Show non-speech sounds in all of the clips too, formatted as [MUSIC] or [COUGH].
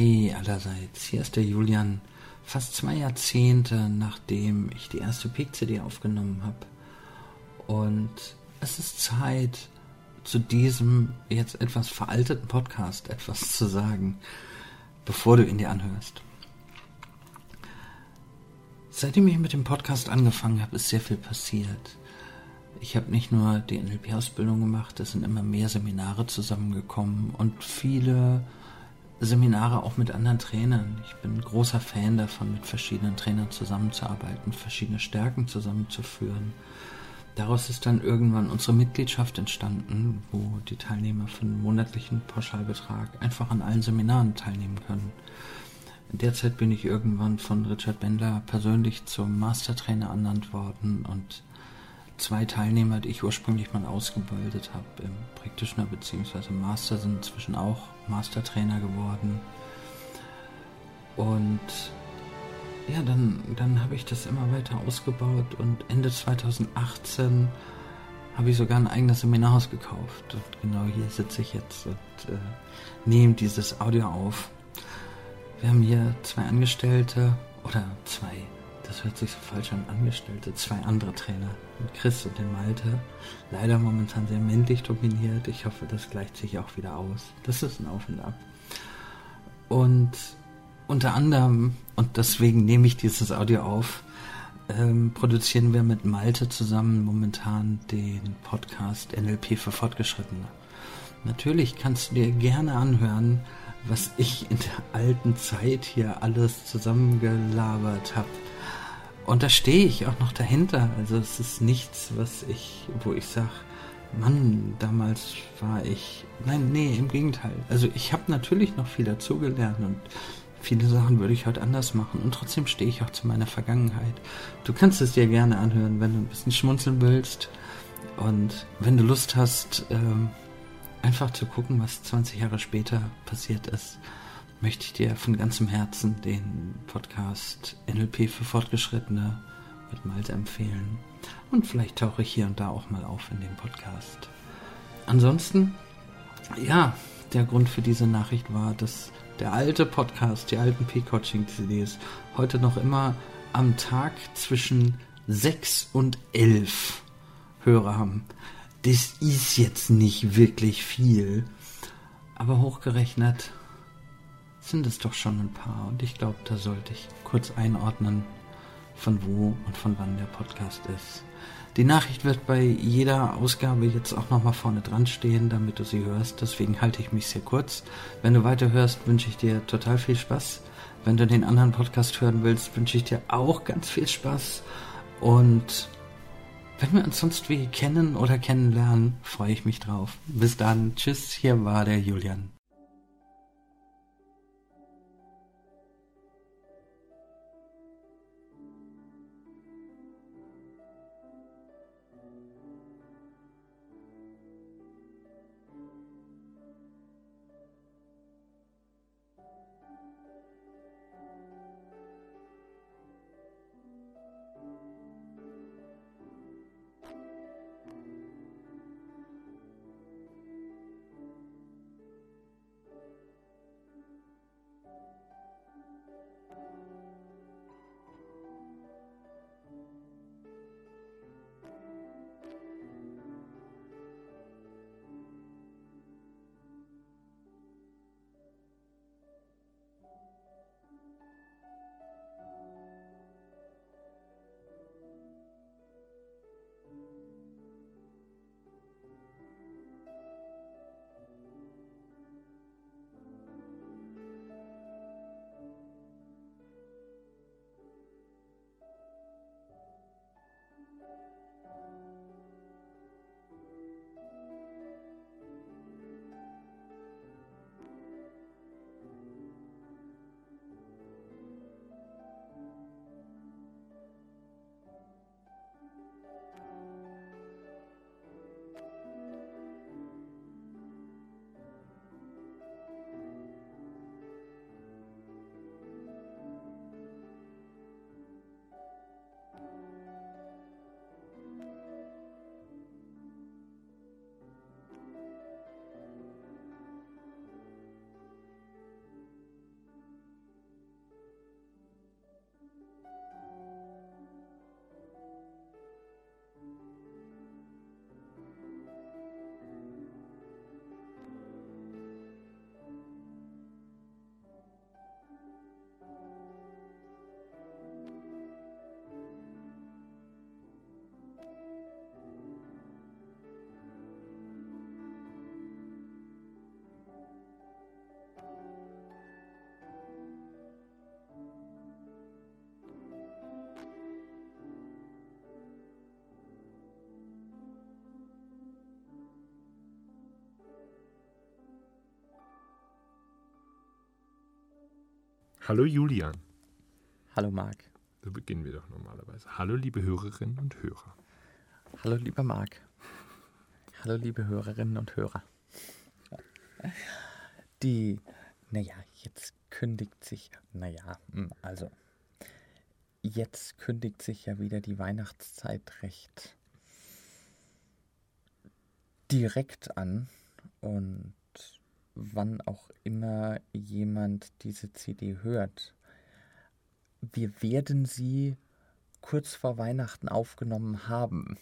Hi allerseits, hier ist der Julian. Fast zwei Jahrzehnte nachdem ich die erste Peak-CD aufgenommen habe. Und es ist Zeit, zu diesem jetzt etwas veralteten Podcast etwas zu sagen, bevor du ihn dir anhörst. Seitdem ich mit dem Podcast angefangen habe, ist sehr viel passiert. Ich habe nicht nur die NLP-Ausbildung gemacht, es sind immer mehr Seminare zusammengekommen und viele Seminare auch mit anderen Trainern. Ich bin großer Fan davon, mit verschiedenen Trainern zusammenzuarbeiten, verschiedene Stärken zusammenzuführen. Daraus ist dann irgendwann unsere Mitgliedschaft entstanden, wo die Teilnehmer für einen monatlichen Pauschalbetrag einfach an allen Seminaren teilnehmen können. Derzeit bin ich irgendwann von Richard Bendler persönlich zum Mastertrainer ernannt worden und zwei Teilnehmer, die ich ursprünglich mal ausgebildet habe im Practitioner bzw. Master, sind inzwischen auch Mastertrainer geworden. Und ja, dann, dann habe ich das immer weiter ausgebaut und Ende 2018 habe ich sogar ein eigenes Seminarhaus gekauft. Und genau hier sitze ich jetzt und äh, nehme dieses Audio auf. Wir haben hier zwei Angestellte oder zwei das hört sich so falsch an, Angestellte, zwei andere Trainer, den Chris und den Malte. Leider momentan sehr männlich dominiert. Ich hoffe, das gleicht sich auch wieder aus. Das ist ein Auf und Ab. Und unter anderem, und deswegen nehme ich dieses Audio auf, ähm, produzieren wir mit Malte zusammen momentan den Podcast NLP für Fortgeschrittene. Natürlich kannst du dir gerne anhören, was ich in der alten Zeit hier alles zusammengelabert habe. Und da stehe ich auch noch dahinter. Also es ist nichts, was ich, wo ich sage, Mann, damals war ich. Nein, nee, im Gegenteil. Also ich habe natürlich noch viel dazugelernt und viele Sachen würde ich heute anders machen. Und trotzdem stehe ich auch zu meiner Vergangenheit. Du kannst es dir gerne anhören, wenn du ein bisschen schmunzeln willst. Und wenn du Lust hast, ähm, einfach zu gucken, was 20 Jahre später passiert ist möchte ich dir von ganzem Herzen den Podcast NLP für Fortgeschrittene mit Malte empfehlen. Und vielleicht tauche ich hier und da auch mal auf in dem Podcast. Ansonsten, ja, der Grund für diese Nachricht war, dass der alte Podcast, die alten P-Coaching-CDs, heute noch immer am Tag zwischen 6 und 11 Hörer haben. Das ist jetzt nicht wirklich viel, aber hochgerechnet sind es doch schon ein paar. Und ich glaube, da sollte ich kurz einordnen, von wo und von wann der Podcast ist. Die Nachricht wird bei jeder Ausgabe jetzt auch nochmal vorne dran stehen, damit du sie hörst. Deswegen halte ich mich sehr kurz. Wenn du weiter hörst, wünsche ich dir total viel Spaß. Wenn du den anderen Podcast hören willst, wünsche ich dir auch ganz viel Spaß. Und wenn wir uns sonst wie kennen oder kennenlernen, freue ich mich drauf. Bis dann. Tschüss, hier war der Julian. Hallo Julian. Hallo Marc. So beginnen wir doch normalerweise. Hallo liebe Hörerinnen und Hörer. Hallo lieber Marc. Hallo liebe Hörerinnen und Hörer. Die, naja, jetzt kündigt sich, naja, hm, also, jetzt kündigt sich ja wieder die Weihnachtszeit recht direkt an und wann auch immer jemand diese CD hört, wir werden sie kurz vor Weihnachten aufgenommen haben.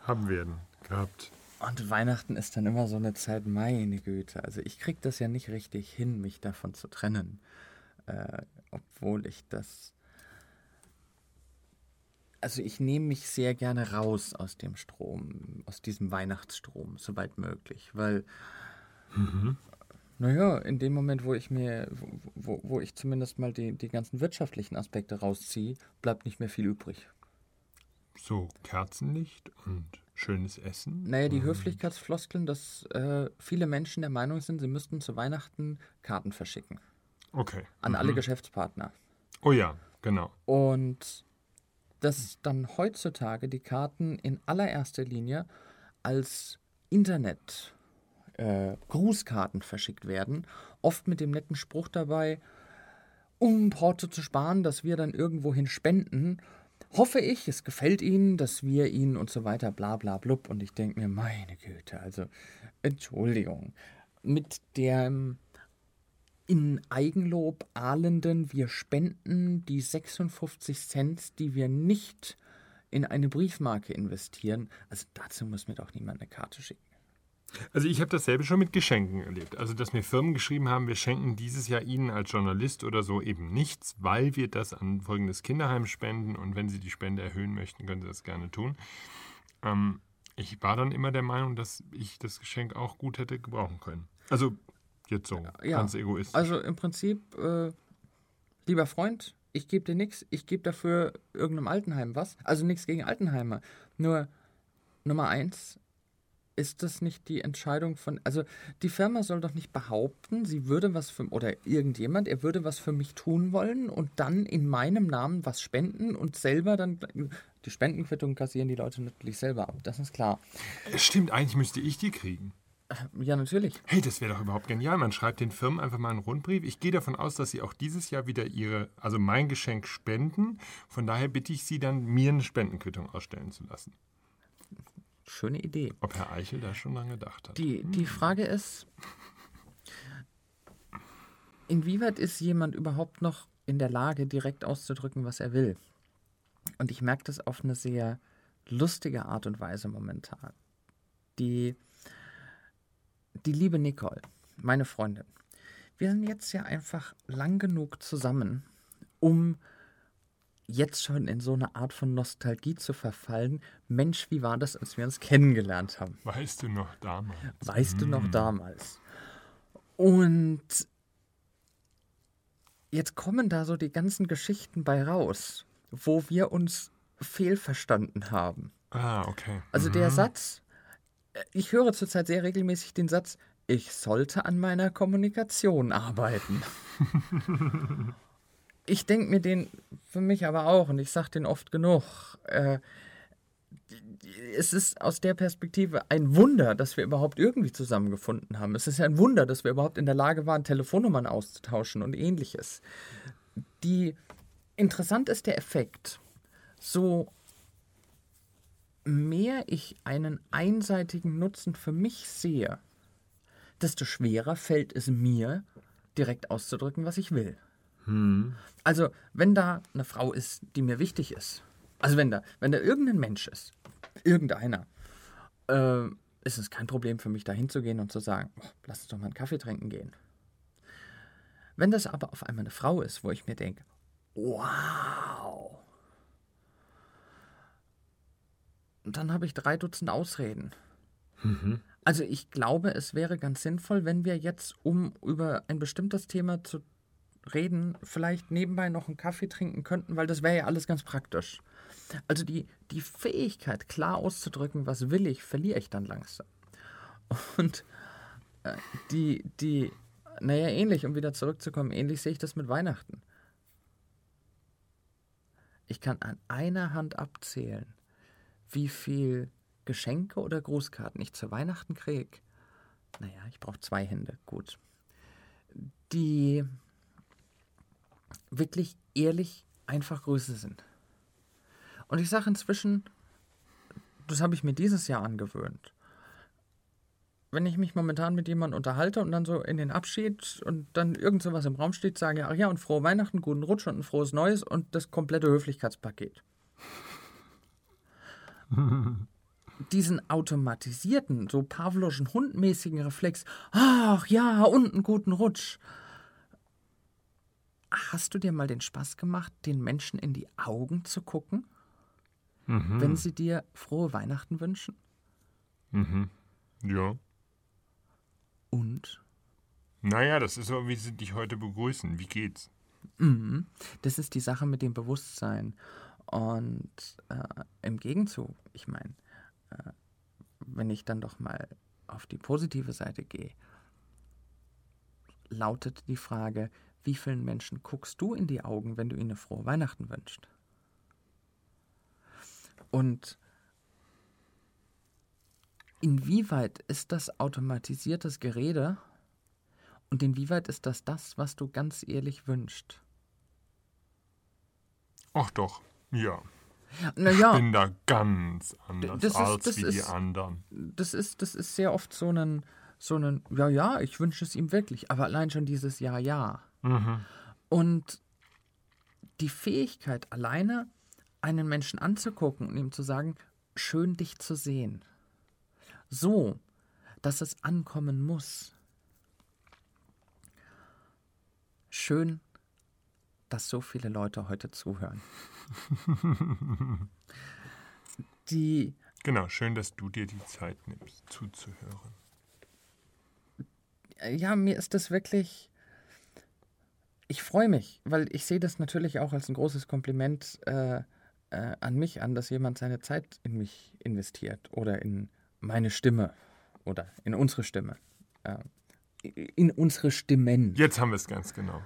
Haben werden gehabt. Und Weihnachten ist dann immer so eine Zeit, meine Güte. Also ich kriege das ja nicht richtig hin, mich davon zu trennen. Äh, obwohl ich das. Also ich nehme mich sehr gerne raus aus dem Strom, aus diesem Weihnachtsstrom, soweit möglich. Weil, mhm. naja, in dem Moment, wo ich mir, wo, wo ich zumindest mal die, die ganzen wirtschaftlichen Aspekte rausziehe, bleibt nicht mehr viel übrig. So Kerzenlicht und schönes Essen? Naja, die Höflichkeitsfloskeln, dass äh, viele Menschen der Meinung sind, sie müssten zu Weihnachten Karten verschicken. Okay. An mhm. alle Geschäftspartner. Oh ja, genau. Und dass dann heutzutage die Karten in allererster Linie als Internet äh, Grußkarten verschickt werden, oft mit dem netten Spruch dabei, um Porto zu sparen, dass wir dann irgendwohin spenden hoffe ich, es gefällt Ihnen, dass wir Ihnen und so weiter, bla bla blub. Und ich denke mir, meine Güte, also Entschuldigung, mit dem in Eigenlob ahlenden, wir spenden die 56 Cent, die wir nicht in eine Briefmarke investieren. Also dazu muss mir doch niemand eine Karte schicken. Also ich habe dasselbe schon mit Geschenken erlebt. Also dass mir Firmen geschrieben haben, wir schenken dieses Jahr Ihnen als Journalist oder so eben nichts, weil wir das an folgendes Kinderheim spenden und wenn Sie die Spende erhöhen möchten, können Sie das gerne tun. Ähm, ich war dann immer der Meinung, dass ich das Geschenk auch gut hätte gebrauchen können. Also jetzt so, ja, ganz egoistisch. Also im Prinzip, äh, lieber Freund, ich gebe dir nichts, ich gebe dafür irgendeinem Altenheim was. Also nichts gegen Altenheimer. Nur Nummer eins, ist das nicht die Entscheidung von, also die Firma soll doch nicht behaupten, sie würde was für, oder irgendjemand, er würde was für mich tun wollen und dann in meinem Namen was spenden und selber dann, die Spendenquittung kassieren die Leute natürlich selber ab, das ist klar. Stimmt, eigentlich müsste ich die kriegen. Äh, ja, natürlich. Hey, das wäre doch überhaupt genial. Man schreibt den Firmen einfach mal einen Rundbrief. Ich gehe davon aus, dass sie auch dieses Jahr wieder ihre, also mein Geschenk spenden. Von daher bitte ich sie dann, mir eine Spendenquittung ausstellen zu lassen. Schöne Idee. Ob Herr Eichel da schon lange gedacht hat. Die, die Frage ist, inwieweit ist jemand überhaupt noch in der Lage, direkt auszudrücken, was er will? Und ich merke das auf eine sehr lustige Art und Weise momentan. Die, die liebe Nicole, meine Freundin, wir sind jetzt ja einfach lang genug zusammen, um jetzt schon in so eine Art von Nostalgie zu verfallen. Mensch, wie war das, als wir uns kennengelernt haben? Weißt du noch damals? Weißt hm. du noch hm. damals? Und jetzt kommen da so die ganzen Geschichten bei raus, wo wir uns fehlverstanden haben. Ah, okay. Also mhm. der Satz, ich höre zurzeit sehr regelmäßig den Satz, ich sollte an meiner Kommunikation arbeiten. [LAUGHS] ich denke mir den für mich aber auch und ich sage den oft genug. Äh, es ist aus der Perspektive ein Wunder, dass wir überhaupt irgendwie zusammengefunden haben. Es ist ein Wunder, dass wir überhaupt in der Lage waren, Telefonnummern auszutauschen und ähnliches. Die interessant ist der Effekt. So mehr ich einen einseitigen Nutzen für mich sehe, desto schwerer fällt es mir, direkt auszudrücken, was ich will. Hm. Also, wenn da eine Frau ist, die mir wichtig ist, also wenn da, wenn da irgendein Mensch ist, irgendeiner, äh, ist es kein Problem für mich, da hinzugehen und zu sagen, oh, lass uns doch mal einen Kaffee trinken gehen. Wenn das aber auf einmal eine Frau ist, wo ich mir denke, wow, dann habe ich drei Dutzend Ausreden. Mhm. Also ich glaube, es wäre ganz sinnvoll, wenn wir jetzt, um über ein bestimmtes Thema zu reden, vielleicht nebenbei noch einen Kaffee trinken könnten, weil das wäre ja alles ganz praktisch. Also die, die Fähigkeit, klar auszudrücken, was will ich, verliere ich dann langsam. Und äh, die, die, Naja, ähnlich, um wieder zurückzukommen, ähnlich sehe ich das mit Weihnachten. Ich kann an einer Hand abzählen, wie viel Geschenke oder Grußkarten ich zu Weihnachten kriege. Naja, ich brauche zwei Hände, gut. Die wirklich ehrlich einfach Grüße sind. Und ich sage inzwischen, das habe ich mir dieses Jahr angewöhnt. Wenn ich mich momentan mit jemandem unterhalte und dann so in den Abschied und dann irgend so was im Raum steht, sage, ach ja, und frohe Weihnachten, guten Rutsch und ein frohes Neues und das komplette Höflichkeitspaket. [LAUGHS] Diesen automatisierten, so Pavloschen hundmäßigen Reflex, ach ja, und einen guten Rutsch. Hast du dir mal den Spaß gemacht, den Menschen in die Augen zu gucken? mhm. wenn sie dir frohe Weihnachten wünschen? Mhm. Ja. Und? Naja, das ist so, wie sie dich heute begrüßen. Wie geht's? Mhm. Das ist die Sache mit dem Bewusstsein. Und äh, im Gegenzug, ich meine, äh, wenn ich dann doch mal auf die positive Seite gehe, lautet die Frage, wie vielen Menschen guckst du in die Augen, wenn du ihnen frohe Weihnachten wünschst? Und inwieweit ist das automatisiertes Gerede und inwieweit ist das das, was du ganz ehrlich wünschst? Ach doch, ja. Naja, ich bin da ganz anders ist, als wie ist, die anderen. Das ist, das ist sehr oft so ein, so ein, ja, ja, ich wünsche es ihm wirklich, aber allein schon dieses Ja, ja. Mhm. Und die Fähigkeit alleine einen Menschen anzugucken und ihm zu sagen, schön dich zu sehen. So, dass es ankommen muss. Schön, dass so viele Leute heute zuhören. [LAUGHS] die. Genau, schön, dass du dir die Zeit nimmst, zuzuhören. Ja, mir ist das wirklich. Ich freue mich, weil ich sehe das natürlich auch als ein großes Kompliment. Äh, äh, an mich an, dass jemand seine Zeit in mich investiert oder in meine Stimme oder in unsere Stimme. Äh, in unsere Stimmen. Jetzt haben wir es ganz genau.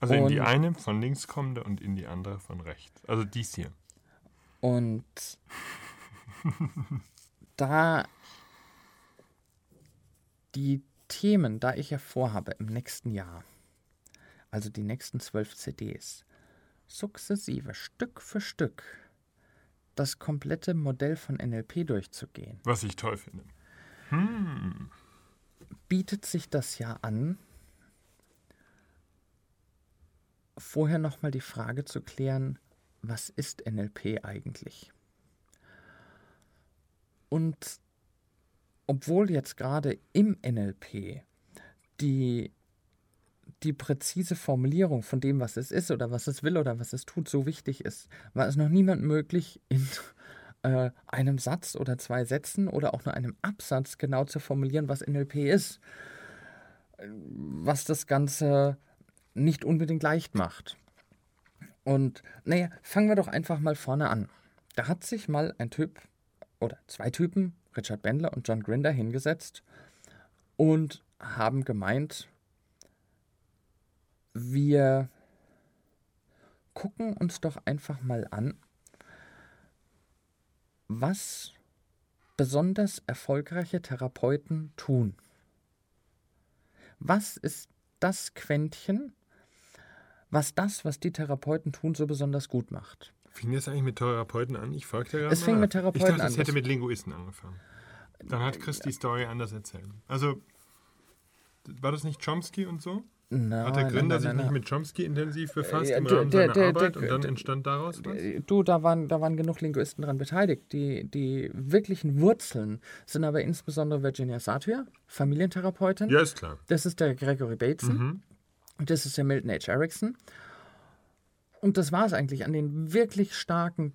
Also und in die eine von links kommende und in die andere von rechts. Also dies hier. Und [LAUGHS] da die Themen, da ich ja vorhabe im nächsten Jahr, also die nächsten zwölf CDs, sukzessive, Stück für Stück, das komplette Modell von NLP durchzugehen. Was ich toll finde. Hm. Bietet sich das ja an, vorher nochmal die Frage zu klären, was ist NLP eigentlich? Und obwohl jetzt gerade im NLP die die präzise Formulierung von dem, was es ist oder was es will oder was es tut, so wichtig ist, war es noch niemand möglich, in äh, einem Satz oder zwei Sätzen oder auch nur einem Absatz genau zu formulieren, was NLP ist. Was das Ganze nicht unbedingt leicht macht. Und naja, fangen wir doch einfach mal vorne an. Da hat sich mal ein Typ oder zwei Typen, Richard Bendler und John Grinder, hingesetzt und haben gemeint, wir gucken uns doch einfach mal an, was besonders erfolgreiche Therapeuten tun. Was ist das Quäntchen, was das, was die Therapeuten tun, so besonders gut macht? Fing das eigentlich mit Therapeuten an? Ich fragte ja. Es fing mit Therapeuten ich dachte, an. Es hätte mit Linguisten angefangen. Dann hat Chris die Story anders erzählt. Also, war das nicht Chomsky und so? Nein, Hat der Gründer nein, nein, sich nicht mit Chomsky intensiv befasst äh, im Rahmen der, seiner der, Arbeit der, und dann entstand daraus was? Du, da waren, da waren genug Linguisten daran beteiligt. Die, die wirklichen Wurzeln sind aber insbesondere Virginia Satir, Familientherapeutin. Ja, ist klar. Das ist der Gregory Bateson. Mhm. Das ist der Milton H. Erickson. Und das war es eigentlich an den wirklich starken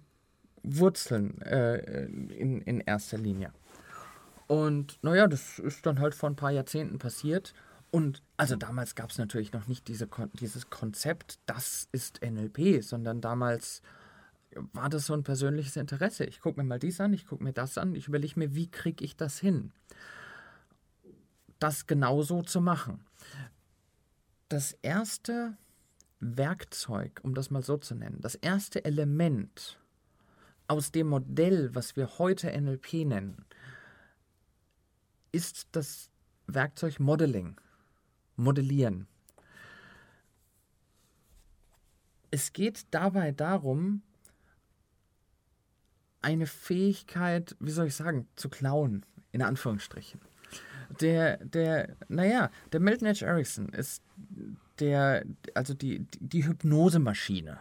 Wurzeln äh, in, in erster Linie. Und naja, das ist dann halt vor ein paar Jahrzehnten passiert. Und also damals gab es natürlich noch nicht diese, dieses Konzept, das ist NLP, sondern damals war das so ein persönliches Interesse. Ich gucke mir mal dies an, ich gucke mir das an, ich überlege mir, wie kriege ich das hin, das genauso zu machen. das erste Werkzeug, um das mal so zu nennen, das erste Element aus dem Modell, was wir heute NLP nennen, ist das Werkzeug Modeling, Modellieren. Es geht dabei darum, eine Fähigkeit, wie soll ich sagen, zu klauen, in Anführungsstrichen. Der, der, naja, der Milton H. Erickson ist der, also die, die Hypnosemaschine.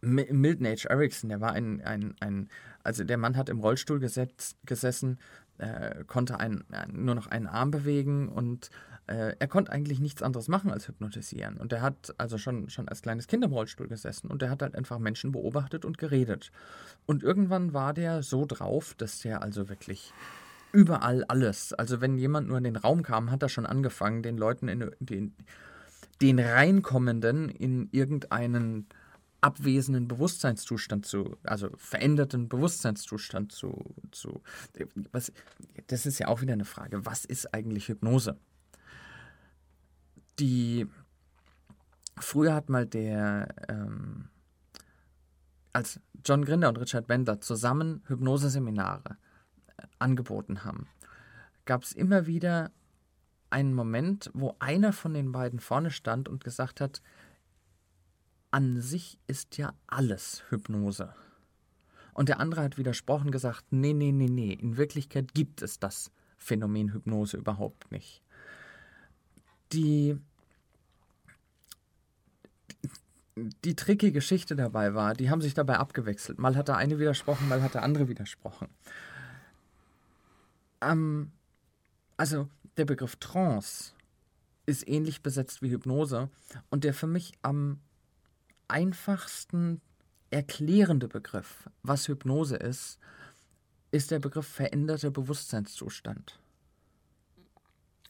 Milton H. Erickson, der war ein, ein, ein, also der Mann hat im Rollstuhl gesetz, gesessen, äh, konnte ein, nur noch einen Arm bewegen und äh, er konnte eigentlich nichts anderes machen als hypnotisieren. Und er hat also schon, schon als kleines Kind im Rollstuhl gesessen und er hat halt einfach Menschen beobachtet und geredet. Und irgendwann war der so drauf, dass der also wirklich überall alles, also wenn jemand nur in den Raum kam, hat er schon angefangen, den Leuten in den, den Reinkommenden in irgendeinen abwesenden Bewusstseinszustand zu, also veränderten Bewusstseinszustand zu, zu was, das ist ja auch wieder eine Frage, was ist eigentlich Hypnose? Die, früher hat mal der, ähm, als John Grinder und Richard Bender zusammen Hypnoseseminare äh, angeboten haben, gab es immer wieder einen Moment, wo einer von den beiden vorne stand und gesagt hat, an sich ist ja alles Hypnose. Und der andere hat widersprochen gesagt, nee, nee, nee, nee, in Wirklichkeit gibt es das Phänomen Hypnose überhaupt nicht. Die, die tricky Geschichte dabei war, die haben sich dabei abgewechselt. Mal hat der eine widersprochen, mal hat der andere widersprochen. Ähm, also der Begriff Trance ist ähnlich besetzt wie Hypnose und der für mich am einfachsten erklärende Begriff, was Hypnose ist, ist der Begriff veränderter Bewusstseinszustand.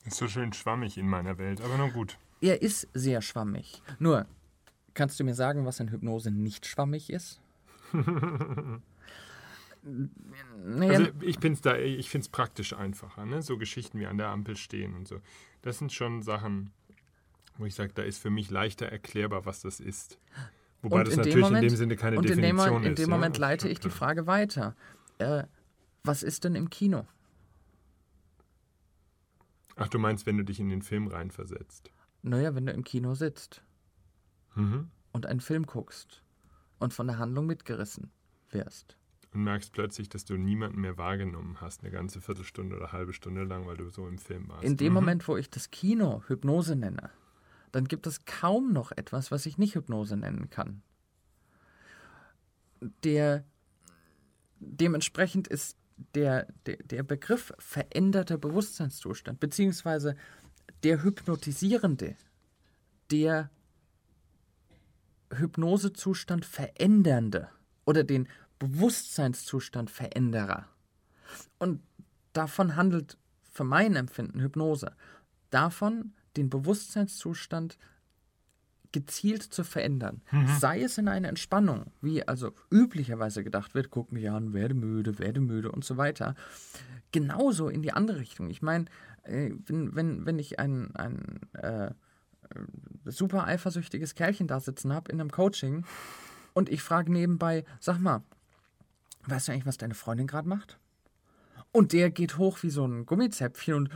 Ist so schön schwammig in meiner Welt, aber nun gut. Er ist sehr schwammig. Nur, kannst du mir sagen, was in Hypnose nicht schwammig ist? [LAUGHS] naja. Also ich finde es da, ich finde es praktisch einfacher, ne? So Geschichten wie an der Ampel stehen und so. Das sind schon Sachen, wo ich sage, da ist für mich leichter erklärbar, was das ist. Wobei und das natürlich Moment, in dem Sinne keine Definition in dem, ist. In dem ja? Moment leite ich die Frage weiter. Äh, was ist denn im Kino? Ach, du meinst, wenn du dich in den Film reinversetzt? Naja, wenn du im Kino sitzt mhm. und einen Film guckst und von der Handlung mitgerissen wirst. Und merkst plötzlich, dass du niemanden mehr wahrgenommen hast, eine ganze Viertelstunde oder halbe Stunde lang, weil du so im Film warst. In dem mhm. Moment, wo ich das Kino Hypnose nenne, dann gibt es kaum noch etwas, was ich nicht Hypnose nennen kann. Der, dementsprechend ist der, der, der Begriff veränderter Bewusstseinszustand, beziehungsweise der Hypnotisierende, der Hypnosezustand verändernde oder den Bewusstseinszustand Veränderer. Und davon handelt für mein Empfinden Hypnose. Davon, den Bewusstseinszustand gezielt zu verändern. Mhm. Sei es in einer Entspannung, wie also üblicherweise gedacht wird, guck mich an, werde müde, werde müde und so weiter. Genauso in die andere Richtung. Ich meine, äh, wenn, wenn, wenn ich ein, ein äh, super eifersüchtiges Kerlchen da sitzen habe in einem Coaching und ich frage nebenbei, sag mal, weißt du eigentlich, was deine Freundin gerade macht? Und der geht hoch wie so ein Gummizäpfchen und,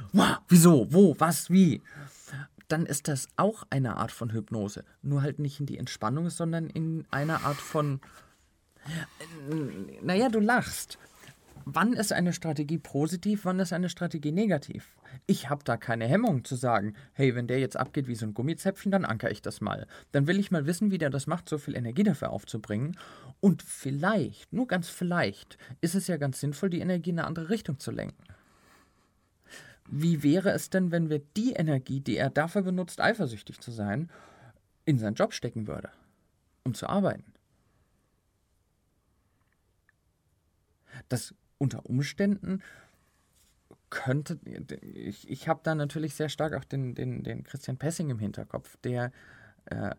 wieso, wo, was, wie? Dann ist das auch eine Art von Hypnose. Nur halt nicht in die Entspannung, sondern in einer Art von, naja, du lachst wann ist eine Strategie positiv, wann ist eine Strategie negativ? Ich habe da keine Hemmung zu sagen, hey, wenn der jetzt abgeht wie so ein Gummizäpfchen, dann anker ich das mal. Dann will ich mal wissen, wie der das macht, so viel Energie dafür aufzubringen. Und vielleicht, nur ganz vielleicht, ist es ja ganz sinnvoll, die Energie in eine andere Richtung zu lenken. Wie wäre es denn, wenn wir die Energie, die er dafür benutzt, eifersüchtig zu sein, in seinen Job stecken würde, um zu arbeiten? Das unter Umständen könnte, ich, ich habe da natürlich sehr stark auch den, den, den Christian Pessing im Hinterkopf, der äh,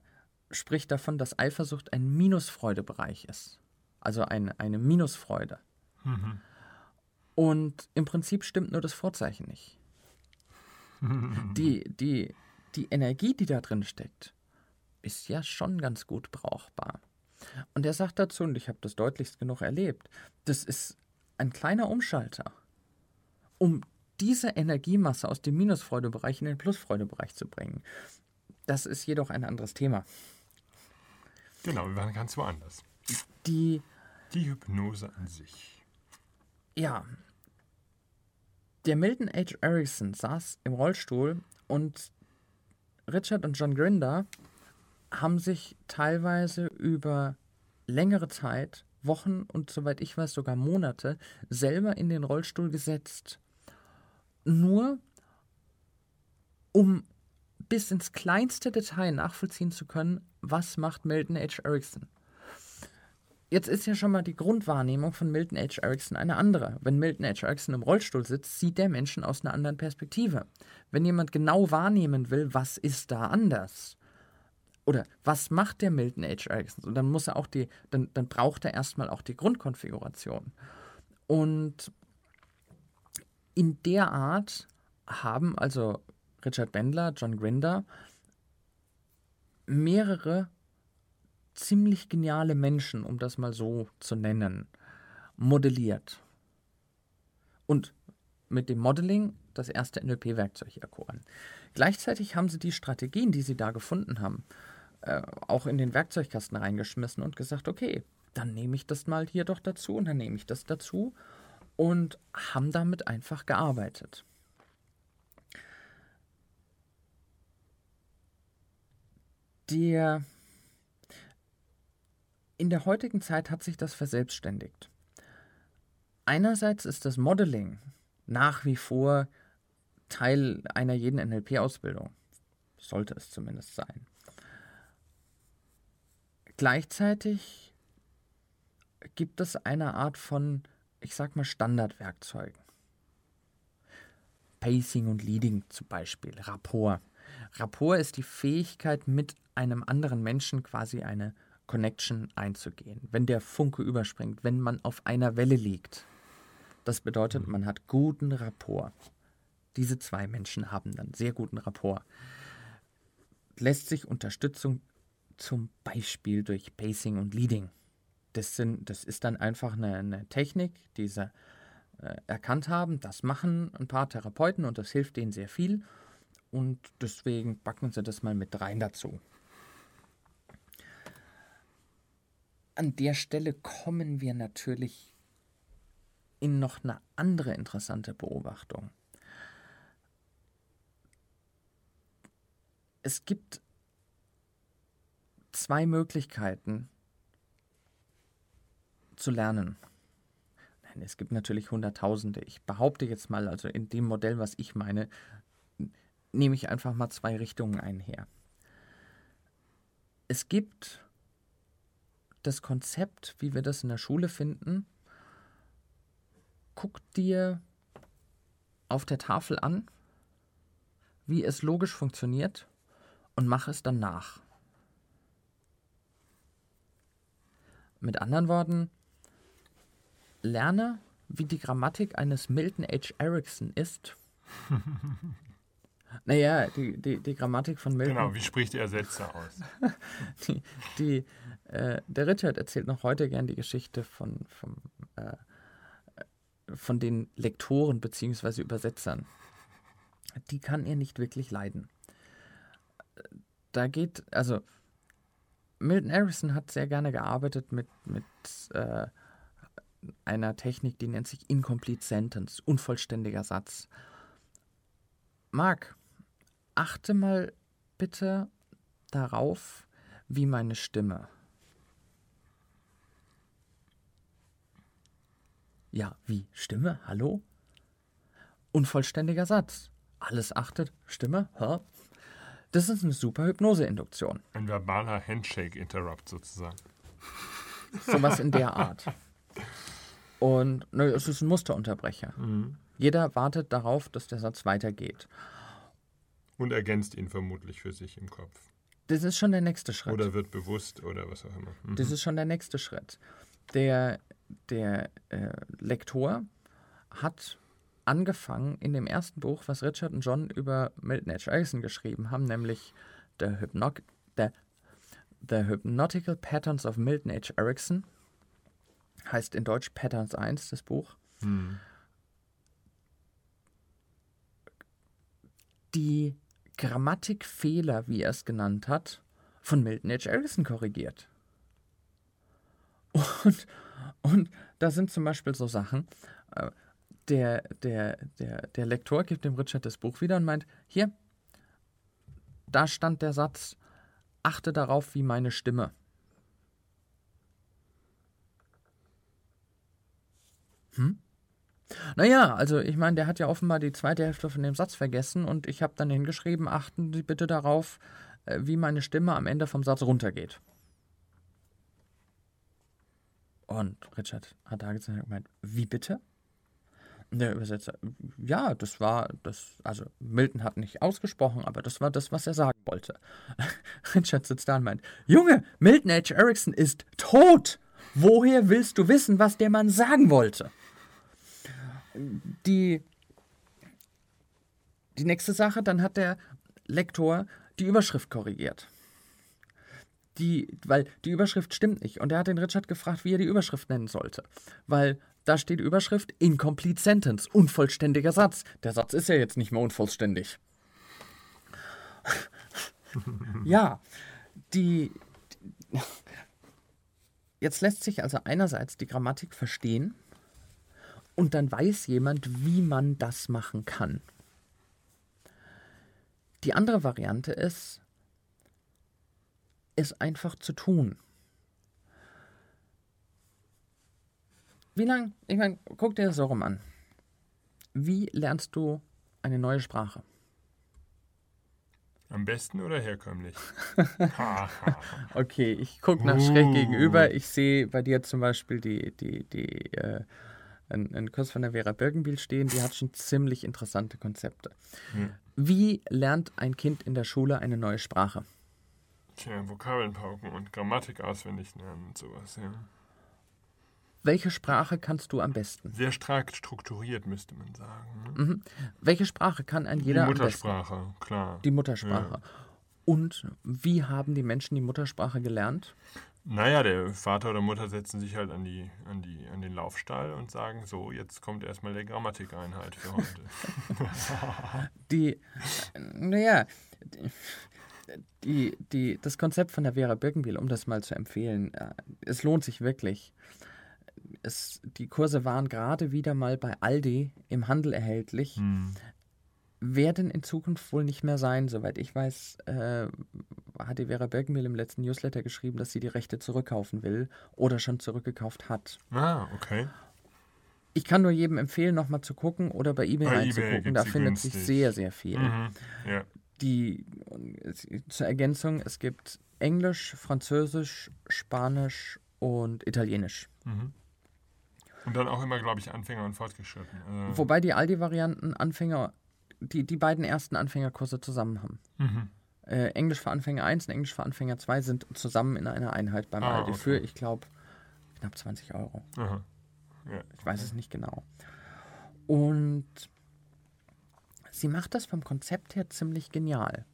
spricht davon, dass Eifersucht ein Minusfreudebereich ist. Also ein, eine Minusfreude. Mhm. Und im Prinzip stimmt nur das Vorzeichen nicht. [LAUGHS] Die, die, die Energie, die da drin steckt, ist ja schon ganz gut brauchbar. Und er sagt dazu, und ich habe das deutlichst genug erlebt, das ist ein kleiner Umschalter, um diese Energiemasse aus dem Minusfreudebereich in den Plusfreudebereich zu bringen. Das ist jedoch ein anderes Thema. Genau, wir waren ganz woanders. Die, Die Hypnose an sich. ja, der Milton H. Erickson saß im Rollstuhl und Richard und John Grinder haben sich teilweise über längere Zeit, Wochen und soweit ich weiß sogar Monate, selber in den Rollstuhl gesetzt. Nur um bis ins kleinste Detail nachvollziehen zu können, was macht Milton H. Erickson. Jetzt ist ja schon mal die Grundwahrnehmung von Milton H. Erickson eine andere. Wenn Milton H. Erickson im Rollstuhl sitzt, sieht der Menschen aus einer anderen Perspektive. Wenn jemand genau wahrnehmen will, was ist da anders? Oder was macht der Milton H. Erickson? Und dann muss er auch die, dann, dann braucht er erstmal auch die Grundkonfiguration. Und in der Art haben also Richard Bendler, John Grinder mehrere ziemlich geniale Menschen, um das mal so zu nennen, modelliert. Und mit dem Modeling das erste NLP-Werkzeug erkoren. Gleichzeitig haben sie die Strategien, die sie da gefunden haben, äh, auch in den Werkzeugkasten reingeschmissen und gesagt, okay, dann nehme ich das mal hier doch dazu und dann nehme ich das dazu und haben damit einfach gearbeitet. Der in der heutigen Zeit hat sich das verselbstständigt. Einerseits ist das Modeling nach wie vor Teil einer jeden NLP-Ausbildung. Sollte es zumindest sein. Gleichzeitig gibt es eine Art von, ich sag mal, Standardwerkzeugen. Pacing und Leading zum Beispiel, Rapport. Rapport ist die Fähigkeit, mit einem anderen Menschen quasi eine Connection einzugehen, wenn der Funke überspringt, wenn man auf einer Welle liegt. Das bedeutet, man hat guten Rapport. Diese zwei Menschen haben dann sehr guten Rapport. Lässt sich Unterstützung zum Beispiel durch Pacing und Leading. Das, sind, das ist dann einfach eine, eine Technik, die sie äh, erkannt haben. Das machen ein paar Therapeuten und das hilft denen sehr viel. Und deswegen packen sie das mal mit rein dazu. An der Stelle kommen wir natürlich in noch eine andere interessante Beobachtung. Es gibt zwei Möglichkeiten zu lernen. Nein, es gibt natürlich Hunderttausende. Ich behaupte jetzt mal, also in dem Modell, was ich meine, nehme ich einfach mal zwei Richtungen einher. Es gibt das Konzept, wie wir das in der Schule finden. Guck dir auf der Tafel an, wie es logisch funktioniert und mach es dann nach. Mit anderen Worten, lerne, wie die Grammatik eines Milton H. Erickson ist. [LAUGHS] naja, die, die, die Grammatik von Milton. Genau, wie spricht er Sätze aus? [LAUGHS] die, die, äh, der Richard erzählt noch heute gern die Geschichte von, von, äh, von den Lektoren bzw. Übersetzern. Die kann er nicht wirklich leiden. Da geht, also Milton Harrison hat sehr gerne gearbeitet mit, mit äh, einer Technik, die nennt sich Incomplete Sentence, unvollständiger Satz. Marc, achte mal bitte darauf, wie meine Stimme. Ja, wie? Stimme? Hallo? Unvollständiger Satz. Alles achtet. Stimme? Hä? Das ist eine super Hypnose-Induktion. Ein verbaler Handshake-Interrupt sozusagen. Sowas in der Art. [LAUGHS] Und ne, es ist ein Musterunterbrecher. Jeder wartet darauf, dass der Satz weitergeht. Und ergänzt ihn vermutlich für sich im Kopf. Das ist schon der nächste Schritt. Oder wird bewusst oder was auch immer. Mhm. Das ist schon der nächste Schritt. Der, der äh, Lektor hat angefangen in dem ersten Buch, was Richard und John über Milton H. Erickson geschrieben haben, nämlich The, Hypno The, The Hypnotical Patterns of Milton H. Erickson. Heißt in Deutsch Patterns 1, das Buch. Hm. Die Grammatikfehler, wie er es genannt hat, von Milton H. Erickson korrigiert. Und, und da sind zum Beispiel so Sachen, äh, der, der, der, der Lektor gibt dem Richard das Buch wieder und meint, hier, da stand der Satz, achte darauf wie meine Stimme. Hm? Naja, also ich meine, der hat ja offenbar die zweite Hälfte von dem Satz vergessen und ich habe dann hingeschrieben, achten Sie bitte darauf, äh, wie meine Stimme am Ende vom Satz runtergeht. Und Richard hat da gemeint, wie bitte? Der Übersetzer, ja, das war das, also Milton hat nicht ausgesprochen, aber das war das, was er sagen wollte. [LAUGHS] Richard sitzt da und meint, Junge, Milton H. Erickson ist tot. Woher willst du wissen, was der Mann sagen wollte? Die, die nächste Sache, dann hat der Lektor die Überschrift korrigiert. Die, weil die Überschrift stimmt nicht. Und er hat den Richard gefragt, wie er die Überschrift nennen sollte. Weil da steht Überschrift Incomplete Sentence, unvollständiger Satz. Der Satz ist ja jetzt nicht mehr unvollständig. [LAUGHS] ja, die, die. Jetzt lässt sich also einerseits die Grammatik verstehen und dann weiß jemand, wie man das machen kann. Die andere Variante ist, es einfach zu tun. Wie lang? Ich meine, guck dir das so rum an. Wie lernst du eine neue Sprache? Am besten oder herkömmlich? [LAUGHS] okay, ich gucke nach uh. schräg gegenüber. Ich sehe bei dir zum Beispiel die, die, die, äh, einen, Kurs von der Vera Birkenbiel stehen. Die hat schon ziemlich interessante Konzepte. Hm. Wie lernt ein Kind in der Schule eine neue Sprache? Tja, Vokabeln pauken und Grammatik auswendig lernen und sowas, ja. Welche Sprache kannst du am besten? Sehr stark strukturiert, müsste man sagen. Ne? Mhm. Welche Sprache kann ein jeder Die Muttersprache, klar. Die Muttersprache. Ja. Und wie haben die Menschen die Muttersprache gelernt? Naja, der Vater oder Mutter setzen sich halt an, die, an, die, an den Laufstall und sagen, so, jetzt kommt erstmal der Grammatikeinheit für heute. [LAUGHS] die, naja, die, die, das Konzept von der Vera Birkenbiel, um das mal zu empfehlen, äh, es lohnt sich wirklich. Es, die Kurse waren gerade wieder mal bei Aldi im Handel erhältlich. Hm. Werden in Zukunft wohl nicht mehr sein, soweit ich weiß, äh, hat die Vera Birkenbiel im letzten Newsletter geschrieben, dass sie die Rechte zurückkaufen will oder schon zurückgekauft hat. Ah, okay. Ich kann nur jedem empfehlen, nochmal zu gucken oder bei eBay reinzugucken. da findet günstig. sich sehr, sehr viel. Mhm. Ja die zur Ergänzung, es gibt Englisch, Französisch, Spanisch und Italienisch. Mhm. Und dann auch immer, glaube ich, Anfänger und Fortgeschritten. Also Wobei die Aldi-Varianten Anfänger, die, die beiden ersten Anfängerkurse zusammen haben. Mhm. Äh, Englisch für Anfänger 1 und Englisch für Anfänger 2 sind zusammen in einer Einheit beim ah, Aldi okay. für, ich glaube, knapp 20 Euro. Ja. Ich weiß es nicht genau. Und sie macht das vom Konzept her ziemlich genial.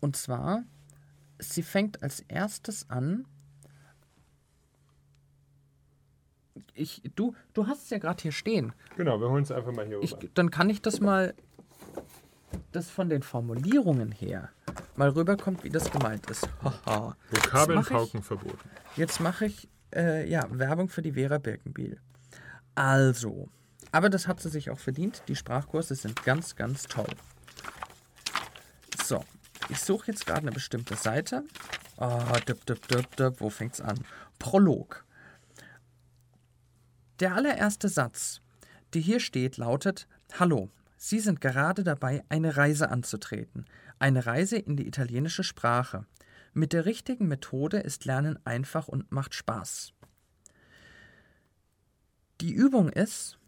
Und zwar, sie fängt als erstes an. Ich, du, du hast es ja gerade hier stehen. Genau, wir holen es einfach mal hier ich, Dann kann ich das mal, das von den Formulierungen her, mal rüberkommt, wie das gemeint ist. [LAUGHS] Vokabeln pauken verboten. Jetzt mache ich äh, ja, Werbung für die Vera Birkenbiel. Also, aber das hat sie sich auch verdient. Die Sprachkurse sind ganz, ganz toll. So, ich suche jetzt gerade eine bestimmte Seite. Oh, dip, dip, dip, dip. Wo fängt's an? Prolog. Der allererste Satz, der hier steht, lautet: Hallo, Sie sind gerade dabei, eine Reise anzutreten. Eine Reise in die italienische Sprache. Mit der richtigen Methode ist Lernen einfach und macht Spaß. Die Übung ist,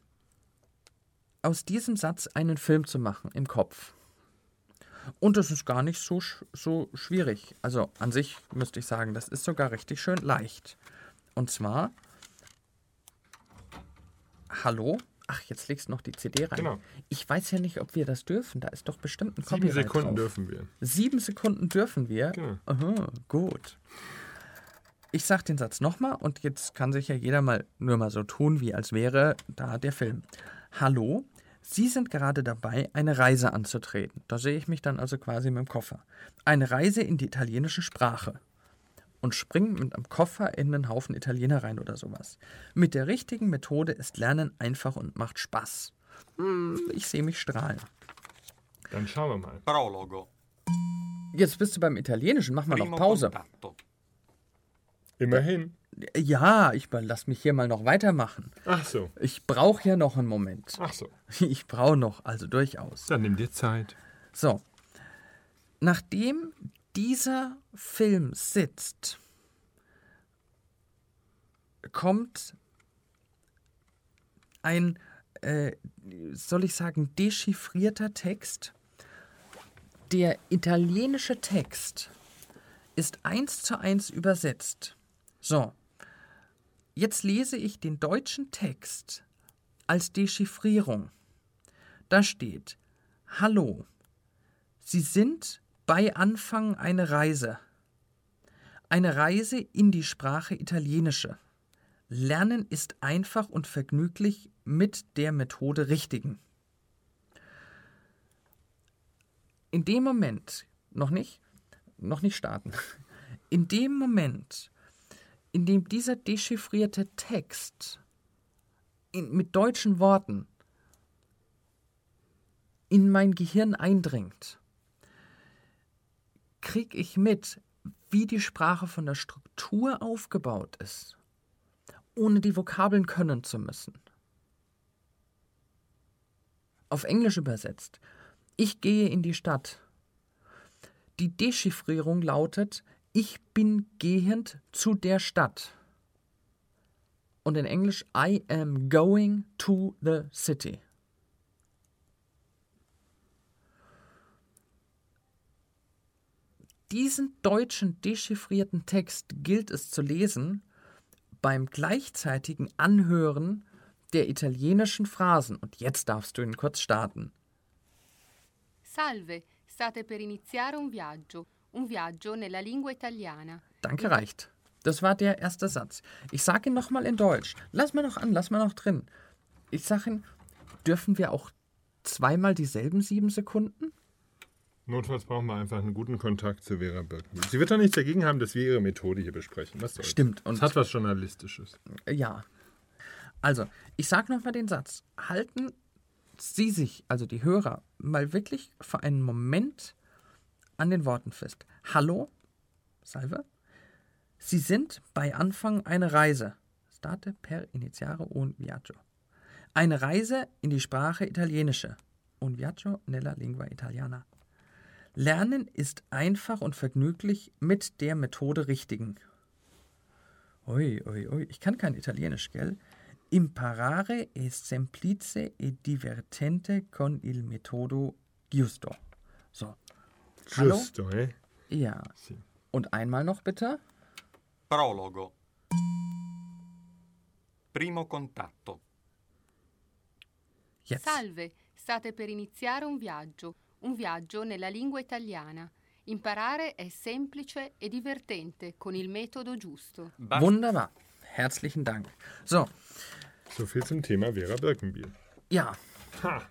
aus diesem Satz einen Film zu machen im Kopf. Und das ist gar nicht so, so schwierig. Also an sich müsste ich sagen, das ist sogar richtig schön leicht. Und zwar, hallo, Ach, jetzt legst du noch die CD rein. Genau. Ich weiß ja nicht, ob wir das dürfen. Da ist doch bestimmt ein Sieben Copyright Sekunden drauf. dürfen wir. Sieben Sekunden dürfen wir. Genau. Aha, gut. Ich sag den Satz nochmal und jetzt kann sich ja jeder mal nur mal so tun, wie als wäre da der Film. Hallo, Sie sind gerade dabei, eine Reise anzutreten. Da sehe ich mich dann also quasi mit dem Koffer. Eine Reise in die italienische Sprache. Und springen mit einem Koffer in einen Haufen Italiener rein oder sowas. Mit der richtigen Methode ist Lernen einfach und macht Spaß. Hm, Ich sehe mich strahlen. Dann schauen wir mal. Prologo. Jetzt bist du beim Italienischen, mach mal noch Pause. contatto. Immerhin. Ja, ich lass mich hier mal noch weitermachen. Ach so. Ich brauche ja noch einen Moment. Ach so. [LAUGHS] Ich brauche noch, also durchaus. Dann nimm dir Zeit. So. Nachdem dieser Film sitzt, kommt ein, äh, soll ich sagen, dechiffrierter Text. Der italienische Text ist eins zu eins übersetzt. So. Jetzt lese ich den deutschen Text als Dechiffrierung. Da steht: Hallo, Sie sind bei Anfang eine Reise. Eine Reise in die Sprache Italienische. Lernen ist einfach und vergnüglich mit der Methode Richtigen. In dem Moment, noch nicht, noch nicht starten, in dem Moment, in dem dieser dechiffrierte Text in, mit deutschen Worten in mein Gehirn eindringt, kriege ich mit, wie die Sprache von der Struktur aufgebaut ist, ohne die Vokabeln können zu müssen. Auf Englisch übersetzt. Ich gehe in die Stadt. Die Dechiffrierung lautet, ich bin gehend zu der Stadt. Und in Englisch, I am going to the city. Diesen deutschen dechiffrierten Text gilt es zu lesen beim gleichzeitigen Anhören der italienischen Phrasen. Und jetzt darfst du ihn kurz starten. Salve, state per iniziare un viaggio, un viaggio nella lingua italiana. Danke, reicht. Das war der erste Satz. Ich sage ihn nochmal in Deutsch. Lass mal noch an, lass mal noch drin. Ich sage ihn, dürfen wir auch zweimal dieselben sieben Sekunden? Notfalls brauchen wir einfach einen guten Kontakt zu Vera Birkenbiel. Sie wird doch nichts dagegen haben, dass wir ihre Methode hier besprechen. Was soll's? Stimmt, und- es hat was Journalistisches. Ja. Also, ich sage nochmal den Satz. Halten Sie sich, also die Hörer, mal wirklich für einen Moment an den Worten fest. Hallo, Salve. Sie sind bei Anfang eine Reise. State per iniziare un viaggio. Eine Reise in die Sprache Italienische. Un viaggio nella lingua italiana. Lernen ist einfach und vergnüglich mit der Methode Richtigen. Ui, ui, ui, ich kann kein Italienisch, gell? Imparare è semplice e divertente con il metodo giusto. So. Hallo? Giusto, eh? Ja. Sì. Und einmal noch bitte. Prologo. Primo contatto. Jetzt. Salve, state per iniziare un viaggio, un viaggio nella lingua italiana. Imparare è semplice e divertente con il metodo giusto. Wunderbar. Herzlichen Dank. So, So viel zum Thema Vera Birkenbiel. ja, Ha!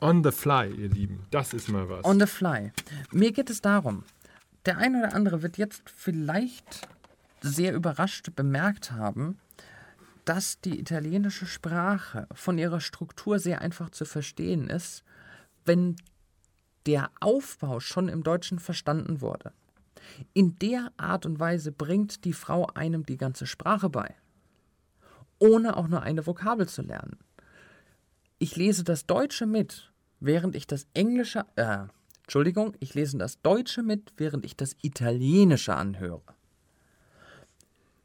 On the fly, ihr Lieben. Das ist mal was. on the fly. Mir geht es darum, der eine oder andere wird jetzt vielleicht sehr überrascht bemerkt haben, dass die italienische Sprache von ihrer Struktur sehr einfach zu verstehen ist, wenn der Aufbau schon im Deutschen verstanden wurde. In der Art und Weise bringt die Frau einem die ganze Sprache bei, ohne auch nur eine Vokabel zu lernen. Ich lese das Deutsche mit, während ich das Englische, äh, Entschuldigung, ich lese das Deutsche mit, während ich das Italienische anhöre.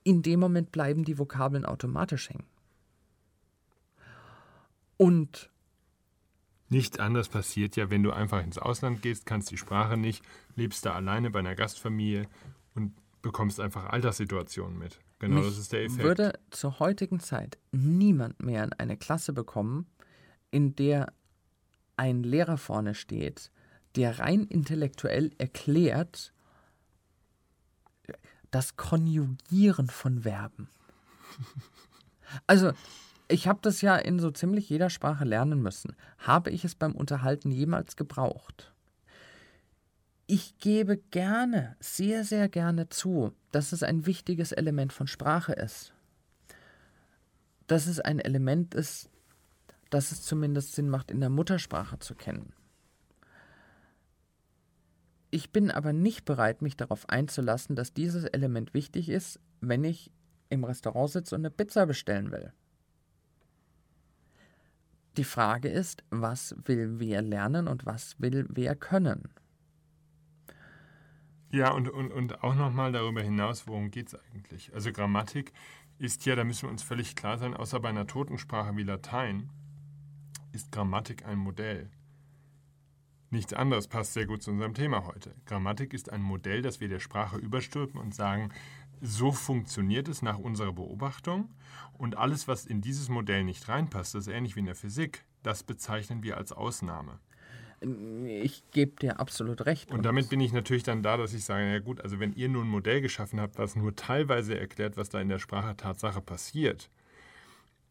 In dem Moment bleiben die Vokabeln automatisch hängen. Und Nichts anderes passiert ja, wenn du einfach ins Ausland gehst, kannst die Sprache nicht, lebst da alleine bei einer Gastfamilie und bekommst einfach Alterssituationen mit. Genau, Mich das ist der Effekt. würde zur heutigen Zeit niemand mehr in eine Klasse bekommen, in der ein Lehrer vorne steht, der rein intellektuell erklärt das Konjugieren von Verben. [LAUGHS] Also, ich habe das ja in so ziemlich jeder Sprache lernen müssen. Habe ich es beim Unterhalten jemals gebraucht? Ich gebe gerne, sehr, sehr gerne zu, dass es ein wichtiges Element von Sprache ist. Dass es ein Element ist, dass es zumindest Sinn macht, in der Muttersprache zu kennen. Ich bin aber nicht bereit, mich darauf einzulassen, dass dieses Element wichtig ist, wenn ich im Restaurant sitze und eine Pizza bestellen will. Die Frage ist, was will wer lernen und was will wer können? Ja, und, und, und auch nochmal darüber hinaus, worum geht es eigentlich? Also Grammatik ist ja, da müssen wir uns völlig klar sein, außer bei einer Totensprache wie Latein, ist Grammatik ein Modell. Nichts anderes passt sehr gut zu unserem Thema heute. Grammatik ist ein Modell, das wir der Sprache überstülpen und sagen, so funktioniert es nach unserer Beobachtung und alles, was in dieses Modell nicht reinpasst, das ist ähnlich wie in der Physik, das bezeichnen wir als Ausnahme. Ich gebe dir absolut recht. Und damit bin ich natürlich dann da, dass ich sage, ja gut, also wenn ihr nun ein Modell geschaffen habt, was nur teilweise erklärt, was da in der Sprache Tatsache passiert,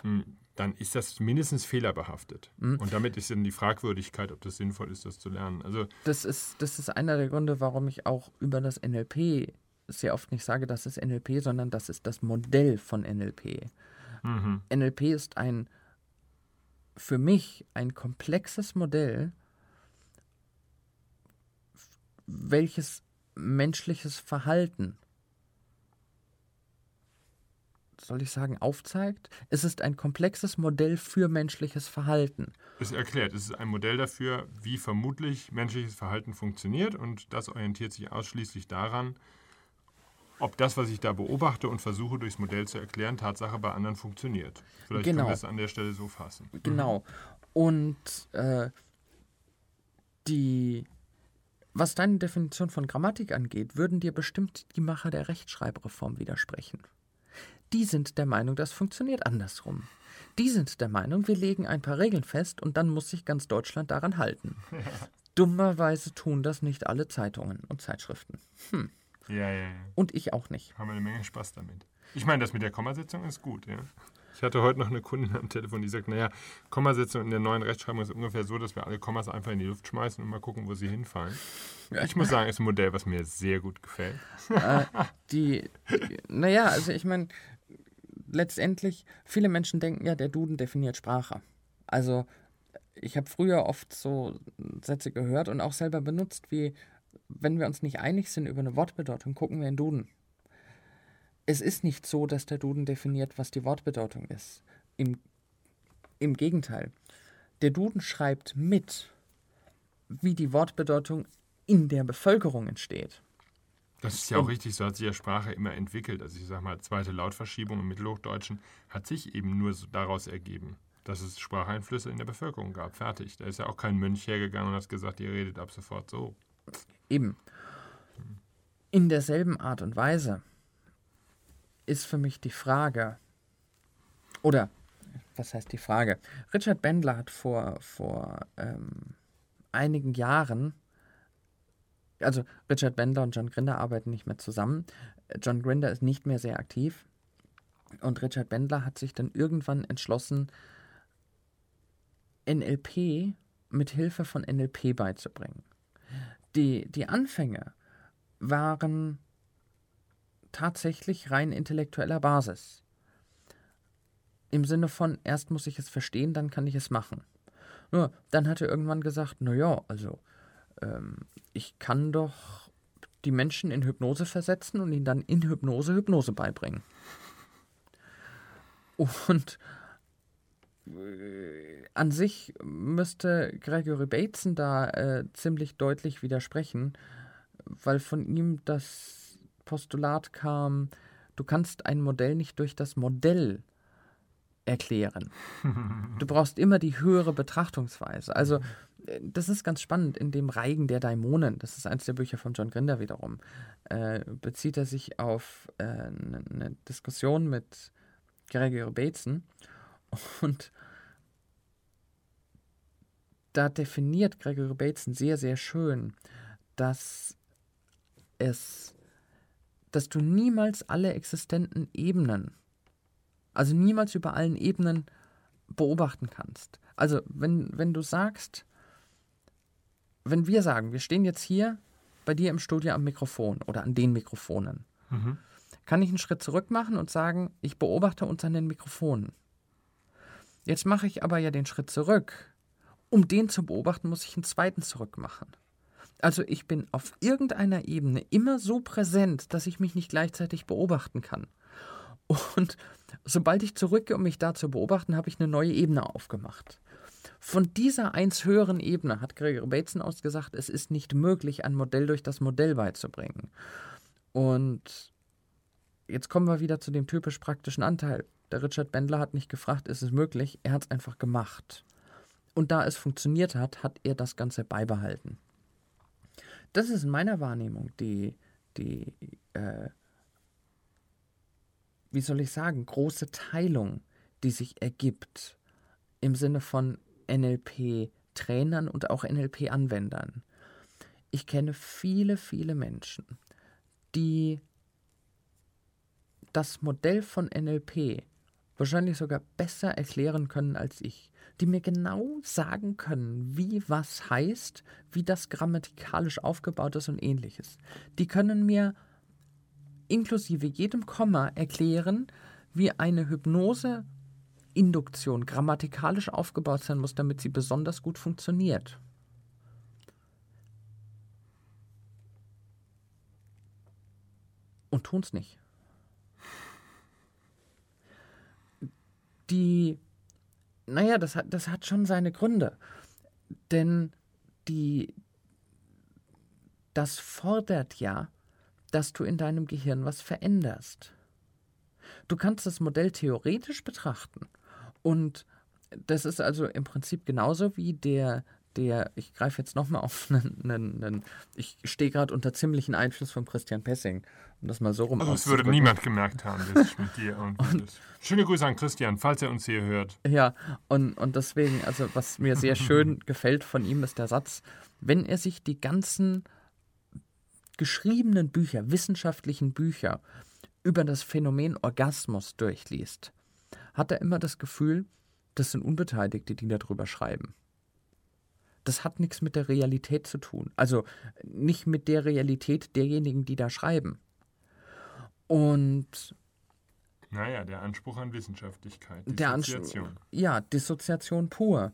hm, dann ist das mindestens fehlerbehaftet. Mhm. Und damit ist dann die Fragwürdigkeit, ob das sinnvoll ist, das zu lernen. Also das ist, das ist einer der Gründe, warum ich auch über das NLP sehr oft nicht sage, das ist NLP, sondern das ist das Modell von NLP. Mhm. NLP ist ein für mich ein komplexes Modell, welches menschliches Verhalten soll ich sagen, aufzeigt. Es ist ein komplexes Modell für menschliches Verhalten. Es erklärt, es ist ein Modell dafür, wie vermutlich menschliches Verhalten funktioniert und das orientiert sich ausschließlich daran, ob das, was ich da beobachte und versuche durchs Modell zu erklären, Tatsache bei anderen funktioniert. Vielleicht genau. können wir es an der Stelle so fassen. Genau. Und äh, die, was deine Definition von Grammatik angeht, würden dir bestimmt die Macher der Rechtschreibreform widersprechen. Die sind der Meinung, das funktioniert andersrum. Die sind der Meinung, wir legen ein paar Regeln fest und dann muss sich ganz Deutschland daran halten. [LAUGHS] Dummerweise tun das nicht alle Zeitungen und Zeitschriften. Hm. Ja, ja, ja. Und ich auch nicht. Haben wir eine Menge Spaß damit. Ich meine, das mit der Kommasetzung ist gut, ja. Ich hatte heute noch eine Kundin am Telefon, die sagt, naja, Kommasetzung in der neuen Rechtschreibung ist ungefähr so, dass wir alle Kommas einfach in die Luft schmeißen und mal gucken, wo sie hinfallen. Ich muss sagen, ist ein Modell, was mir sehr gut gefällt. Äh, die, naja, also ich meine, letztendlich, viele Menschen denken ja, der Duden definiert Sprache. Also ich habe früher oft so Sätze gehört und auch selber benutzt, wie wenn wir uns nicht einig sind über eine Wortbedeutung, gucken wir in Duden. Es ist nicht so, dass der Duden definiert, was die Wortbedeutung ist. Im, im Gegenteil. Der Duden schreibt mit, wie die Wortbedeutung in der Bevölkerung entsteht. Das ist ja auch richtig, so hat sich ja Sprache immer entwickelt. Also ich sage mal, zweite Lautverschiebung im Mittelhochdeutschen hat sich eben nur daraus ergeben, dass es Spracheinflüsse in der Bevölkerung gab. Fertig. Da ist ja auch kein Mönch hergegangen und hat gesagt, ihr redet ab sofort so. Eben. In derselben Art und Weise ist für mich die Frage, oder was heißt die Frage? Richard Bendler hat vor, vor ähm, einigen Jahren, also Richard Bendler und John Grinder arbeiten nicht mehr zusammen. John Grinder ist nicht mehr sehr aktiv. Und Richard Bendler hat sich dann irgendwann entschlossen, NLP mit Hilfe von NLP beizubringen die, die Anfänge waren tatsächlich rein intellektueller Basis. Im Sinne von, erst muss ich es verstehen, dann kann ich es machen. Nur, dann hat er irgendwann gesagt, naja, also, ähm, ich kann doch die Menschen in Hypnose versetzen und ihnen dann in Hypnose Hypnose beibringen. Und an sich müsste Gregory Bateson da äh, ziemlich deutlich widersprechen, weil von ihm das Postulat kam, du kannst ein Modell nicht durch das Modell erklären. Du brauchst immer die höhere Betrachtungsweise. Also äh, das ist ganz spannend. In dem Reigen der Daimonen, das ist eines der Bücher von John Grinder wiederum, äh, bezieht er sich auf äh, eine Diskussion mit Gregory Bateson und da definiert Gregory Bateson sehr, sehr schön, dass es, dass du niemals alle existenten Ebenen, also niemals über allen Ebenen beobachten kannst. Also wenn, wenn du sagst, wenn wir sagen, wir stehen jetzt hier bei dir im Studio am Mikrofon oder an den Mikrofonen, mhm. kann ich einen Schritt zurück machen und sagen, ich beobachte uns an den Mikrofonen. Jetzt mache ich aber ja den Schritt zurück. Um den zu beobachten, muss ich einen zweiten zurück machen. Also ich bin auf irgendeiner Ebene immer so präsent, dass ich mich nicht gleichzeitig beobachten kann. Und sobald ich zurückgehe, um mich da zu beobachten, habe ich eine neue Ebene aufgemacht. Von dieser eins höheren Ebene hat Gregory Bateson ausgesagt, es ist nicht möglich, ein Modell durch das Modell beizubringen. Und jetzt kommen wir wieder zu dem typisch praktischen Anteil. Der Richard Bendler hat nicht gefragt, ist es möglich, er hat es einfach gemacht. Und da es funktioniert hat, hat er das Ganze beibehalten. Das ist in meiner Wahrnehmung die, die äh, wie soll ich sagen, große Teilung, die sich ergibt im Sinne von NLP-Trainern und auch NLP-Anwendern. Ich kenne viele, viele Menschen, die das Modell von NLP wahrscheinlich sogar besser erklären können als ich, die mir genau sagen können, wie was heißt, wie das grammatikalisch aufgebaut ist und ähnliches. Die können mir inklusive jedem Komma erklären, wie eine Hypnose Induktion grammatikalisch aufgebaut sein muss, damit sie besonders gut funktioniert. Und tun es nicht. Die, naja, das hat, das hat schon seine Gründe. Denn die, das fordert ja, dass du in deinem Gehirn was veränderst. Du kannst das Modell theoretisch betrachten und das ist also im Prinzip genauso wie der, der ich greife jetzt nochmal auf [LAUGHS] einen, einen, einen ich stehe gerade unter ziemlichen Einfluss von Christian Pessing, um das mal so rum Also es würde niemand gemerkt haben, dass ich mit dir [LAUGHS] und, und Schöne Grüße an Christian, falls er uns hier hört. Ja, und, und deswegen, also was mir sehr [LAUGHS] schön gefällt von ihm, ist der Satz, wenn er sich die ganzen geschriebenen Bücher, wissenschaftlichen Bücher über das Phänomen Orgasmus durchliest, hat er immer das Gefühl, das sind Unbeteiligte, die darüber schreiben. Das hat nichts mit der Realität zu tun. Also nicht mit der Realität derjenigen, die da schreiben. Und. Naja, der Anspruch an Wissenschaftlichkeit. Dissoziation. ja, Dissoziation pur.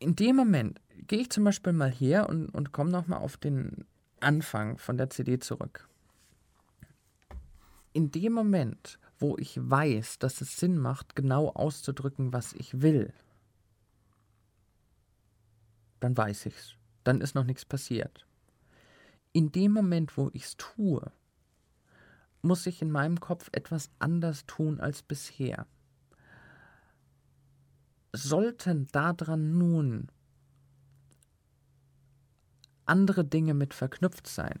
In dem Moment gehe ich zum Beispiel mal her und, und komme nochmal auf den Anfang von der CD zurück. In dem Moment, wo ich weiß, dass es Sinn macht, genau auszudrücken, was ich will, dann weiß ich's. Dann ist noch nichts passiert. In dem Moment, wo ich's tue, muss ich in meinem Kopf etwas anders tun als bisher. Sollten daran nun andere Dinge mit verknüpft sein,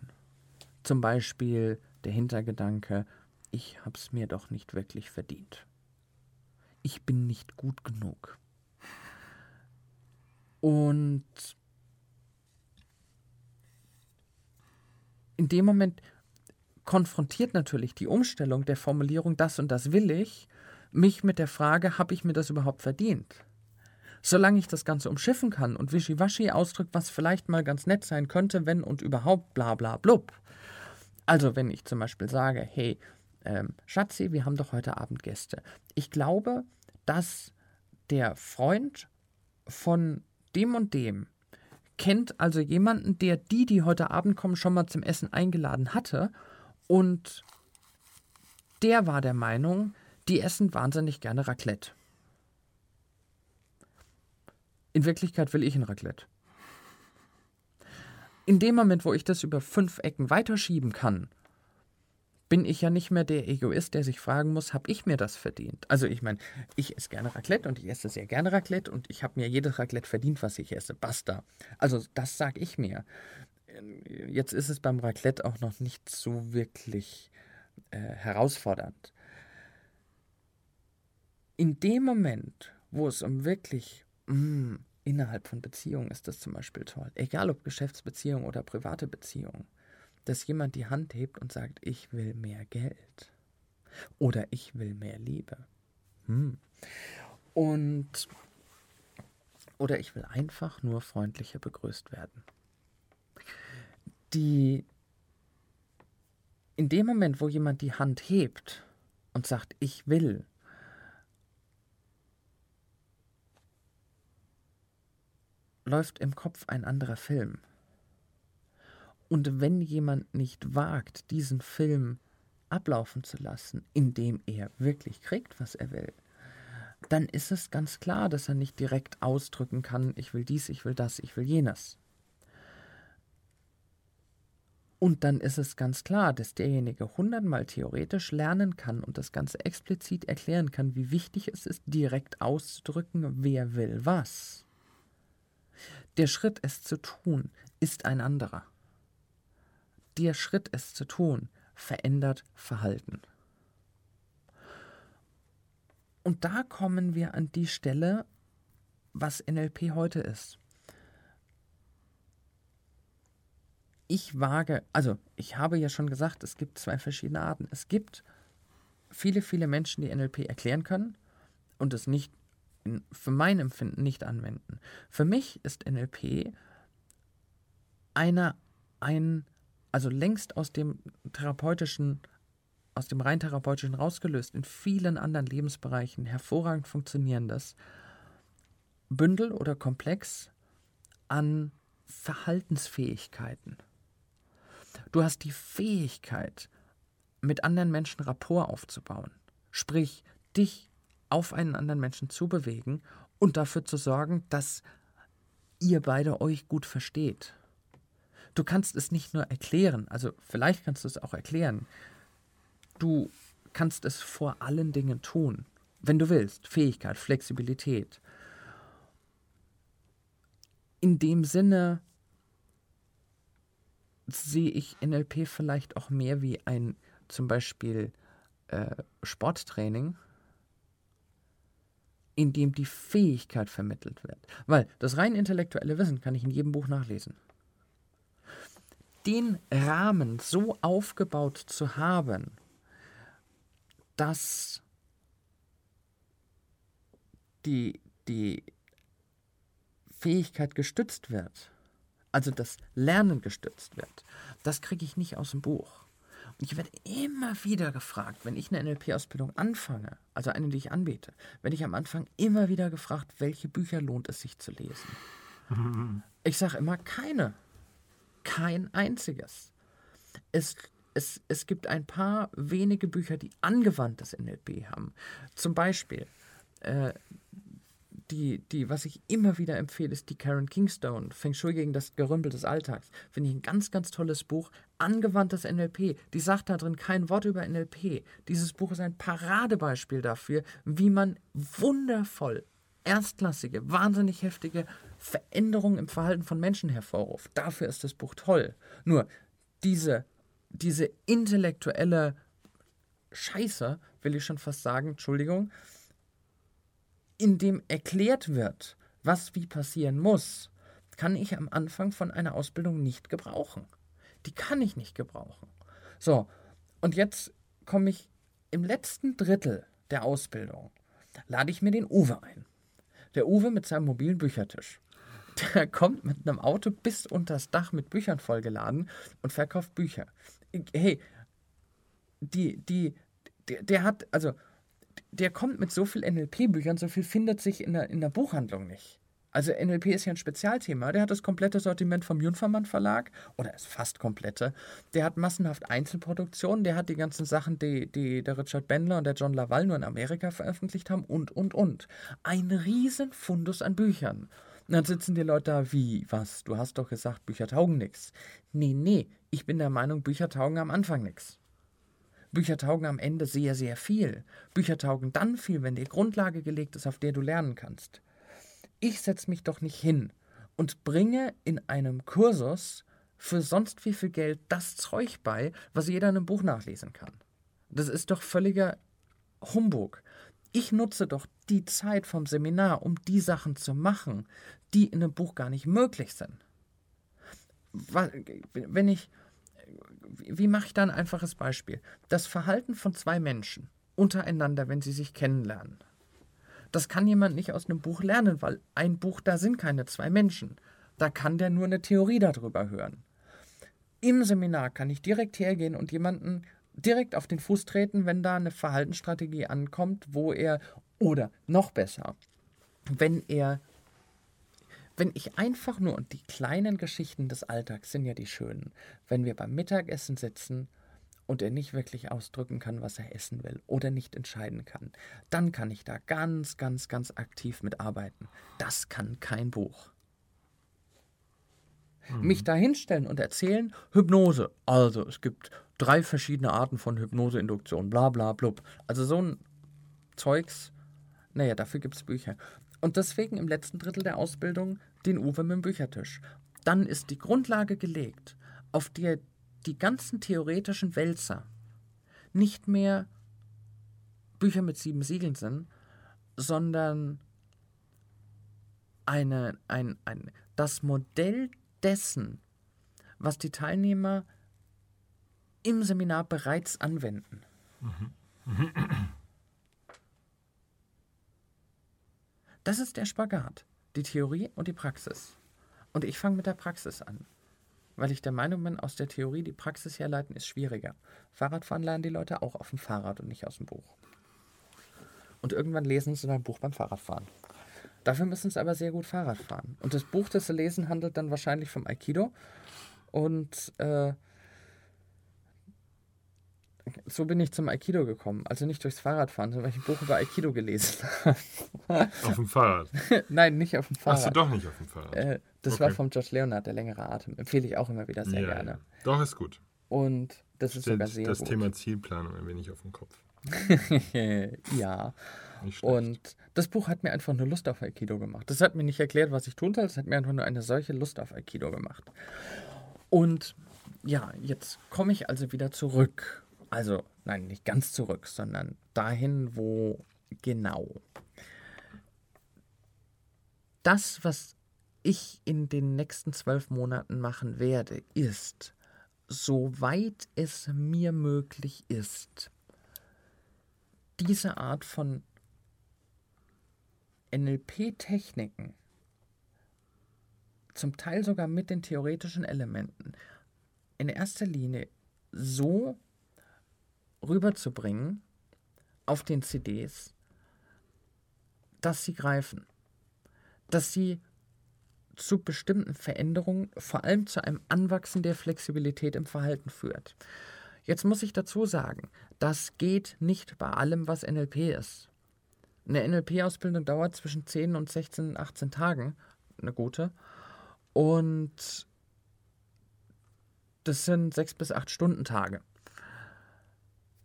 zum Beispiel der Hintergedanke, ich hab's mir doch nicht wirklich verdient. Ich bin nicht gut genug. Und in dem Moment konfrontiert natürlich die Umstellung der Formulierung das und das will ich mich mit der Frage, habe ich mir das überhaupt verdient? Solange ich das Ganze umschiffen kann und wischiwaschi ausdrückt, was vielleicht mal ganz nett sein könnte, wenn und überhaupt bla bla blub. Also wenn ich zum Beispiel sage, hey, ähm, Schatzi, wir haben doch heute Abend Gäste. Ich glaube, dass der Freund von dem und dem kennt also jemanden, der die, die heute Abend kommen, schon mal zum Essen eingeladen hatte. Und der war der Meinung, die essen wahnsinnig gerne Raclette. In Wirklichkeit will ich ein Raclette. In dem Moment, wo ich das über fünf Ecken weiterschieben kann, bin ich ja nicht mehr der Egoist, der sich fragen muss, habe ich mir das verdient? Also ich meine, ich esse gerne Raclette und ich esse sehr gerne Raclette und ich habe mir jedes Raclette verdient, was ich esse. Basta. Also das sage ich mir. Jetzt ist es beim Raclette auch noch nicht so wirklich äh, herausfordernd. In dem Moment, wo es um wirklich mh, mm, innerhalb von Beziehungen ist das zum Beispiel toll, egal ob Geschäftsbeziehung oder private Beziehung, dass jemand die Hand hebt und sagt, ich will mehr Geld oder ich will mehr Liebe. Hm. Und oder ich will einfach nur freundlicher begrüßt werden. Die in dem Moment, wo jemand die Hand hebt und sagt, ich will, läuft im Kopf ein anderer Film. Und wenn jemand nicht wagt, diesen Film ablaufen zu lassen, indem er wirklich kriegt, was er will, dann ist es ganz klar, dass er nicht direkt ausdrücken kann, ich will dies, ich will das, ich will jenes. Und dann ist es ganz klar, dass derjenige hundertmal theoretisch lernen kann und das Ganze explizit erklären kann, wie wichtig es ist, direkt auszudrücken, wer will was. Der Schritt, es zu tun, ist ein anderer. Der Schritt, es zu tun, verändert Verhalten. Und da kommen wir an die Stelle, was NLP heute ist. Ich wage, also ich habe ja schon gesagt, es gibt zwei verschiedene Arten. Es gibt viele, viele Menschen, die NLP erklären können und es nicht, für mein Empfinden nicht anwenden. Für mich ist NLP einer, ein also längst aus dem therapeutischen, aus dem rein therapeutischen rausgelöst, in vielen anderen Lebensbereichen hervorragend funktionierendes Bündel oder Komplex an Verhaltensfähigkeiten. Du hast die Fähigkeit, mit anderen Menschen Rapport aufzubauen, sprich dich auf einen anderen Menschen zu bewegen und dafür zu sorgen, dass ihr beide euch gut versteht du kannst es nicht nur erklären, also vielleicht kannst du es auch erklären. Du kannst es vor allen Dingen tun, wenn du willst. Fähigkeit, Flexibilität. In dem Sinne sehe ich NLP vielleicht auch mehr wie ein zum Beispiel äh, Sporttraining, in dem die Fähigkeit vermittelt wird. Weil das rein intellektuelle Wissen kann ich in jedem Buch nachlesen den Rahmen so aufgebaut zu haben, dass die, die Fähigkeit gestützt wird, also das Lernen gestützt wird, das kriege ich nicht aus dem Buch. Und ich werde immer wieder gefragt, wenn ich eine NLP-Ausbildung anfange, also eine, die ich anbiete, werde ich am Anfang immer wieder gefragt, welche Bücher lohnt es sich zu lesen. [LAUGHS] Ich sage immer keine. Kein einziges. Es, es, es gibt ein paar wenige Bücher, die angewandtes NLP haben. Zum Beispiel, äh, die, die, was ich immer wieder empfehle, ist die Karen Kingstone, Feng Shui gegen das Gerümpel des Alltags. Finde ich ein ganz, ganz tolles Buch. Angewandtes NLP. Die sagt da drin kein Wort über NLP. Dieses Buch ist ein Paradebeispiel dafür, wie man wundervoll erstklassige, wahnsinnig heftige Veränderungen im Verhalten von Menschen hervorruft. Dafür ist das Buch toll. Nur diese, diese intellektuelle Scheiße, will ich schon fast sagen, Entschuldigung, in dem erklärt wird, was wie passieren muss, kann ich am Anfang von einer Ausbildung nicht gebrauchen. Die kann ich nicht gebrauchen. So, und jetzt komme ich im letzten Drittel der Ausbildung, lade ich mir den Uwe ein. Der Uwe mit seinem mobilen Büchertisch der kommt mit einem Auto bis unter das Dach mit Büchern vollgeladen und verkauft Bücher. Hey, die, die, der, der hat, also, der kommt mit so viel NLP-Büchern, so viel findet sich in der, in der Buchhandlung nicht. Also NLP ist ja ein Spezialthema. Der hat das komplette Sortiment vom Junfermann Verlag oder ist fast komplette. Der hat massenhaft Einzelproduktionen. Der hat die ganzen Sachen, die, die der Richard Bendler und der John Laval nur in Amerika veröffentlicht haben und, und, und. Ein riesen Fundus an Büchern. Und dann sitzen die Leute da, wie, was? Du hast doch gesagt, Bücher taugen nichts. Nee, nee, ich bin der Meinung, Bücher taugen am Anfang nichts. Bücher taugen am Ende sehr, sehr viel. Bücher taugen dann viel, wenn die Grundlage gelegt ist, auf der du lernen kannst. Ich setze mich doch nicht hin und bringe in einem Kursus für sonst wie viel Geld das Zeug bei, was jeder in einem Buch nachlesen kann. Das ist doch völliger Humbug. Ich nutze doch die Zeit vom Seminar, um die Sachen zu machen, die in einem Buch gar nicht möglich sind. Wenn ich, wie mache ich da ein einfaches Beispiel? Das Verhalten von zwei Menschen untereinander, wenn sie sich kennenlernen. Das kann jemand nicht aus einem Buch lernen, weil ein Buch, da sind keine zwei Menschen. Da kann der nur eine Theorie darüber hören. Im Seminar kann ich direkt hergehen und jemanden direkt auf den Fuß treten, wenn da eine Verhaltensstrategie ankommt, wo er, oder noch besser, wenn er, wenn ich einfach nur, und die kleinen Geschichten des Alltags sind ja die schönen, wenn wir beim Mittagessen sitzen und er nicht wirklich ausdrücken kann, was er essen will oder nicht entscheiden kann, dann kann ich da ganz, ganz, ganz aktiv mitarbeiten. Das kann kein Buch. Mhm. Mich da hinstellen und erzählen, Hypnose. Also es gibt drei verschiedene Arten von Hypnoseinduktion, bla bla blub. Also so ein Zeugs, naja, dafür gibt es Bücher. Und deswegen im letzten Drittel der Ausbildung den Uwe mit dem Büchertisch. Dann ist die Grundlage gelegt, auf der die ganzen theoretischen Wälzer nicht mehr Bücher mit sieben Siegeln sind, sondern eine, ein, ein, das Modell dessen, was die Teilnehmer im Seminar bereits anwenden. Das ist der Spagat, die Theorie und die Praxis. Und ich fange mit der Praxis an, weil ich der Meinung bin, aus der Theorie die Praxis herleiten ist schwieriger. Fahrradfahren lernen die Leute auch auf dem Fahrrad und nicht aus dem Buch. Und irgendwann lesen sie ein Buch beim Fahrradfahren. Dafür müssen sie aber sehr gut Fahrrad fahren. Und das Buch, das sie lesen, handelt dann wahrscheinlich vom Aikido. Und äh, so bin ich zum Aikido gekommen. Also nicht durchs Fahrradfahren, sondern weil ich ein Buch über Aikido gelesen habe. Auf dem Fahrrad? [LAUGHS] Nein, nicht auf dem Fahrrad. Hast du doch nicht auf dem Fahrrad? Äh, das okay. war vom Josh Leonard, der längere Atem. Empfehle ich auch immer wieder sehr ja, gerne. Ja. Doch, ist gut. Und das ist sogar sehr das gut. Das Thema Zielplanung ein wenig auf dem Kopf. [LAUGHS] ja. Und das Buch hat mir einfach nur Lust auf Aikido gemacht. Das hat mir nicht erklärt, was ich tun soll. Es hat mir einfach nur eine solche Lust auf Aikido gemacht. Und ja, jetzt komme ich also wieder zurück also, nein, nicht ganz zurück, sondern dahin, wo genau. Das, was ich in den nächsten zwölf Monaten machen werde, ist, soweit es mir möglich ist, diese Art von NLP-Techniken, zum Teil sogar mit den theoretischen Elementen, in erster Linie so rüberzubringen auf den CDs, dass sie greifen, dass sie zu bestimmten Veränderungen, vor allem zu einem Anwachsen der Flexibilität im Verhalten führt. Jetzt muss ich dazu sagen, das geht nicht bei allem, was NLP ist. Eine NLP-Ausbildung dauert zwischen 10 und 16, 18 Tagen, eine gute. Und das sind 6 bis 8 Stunden Tage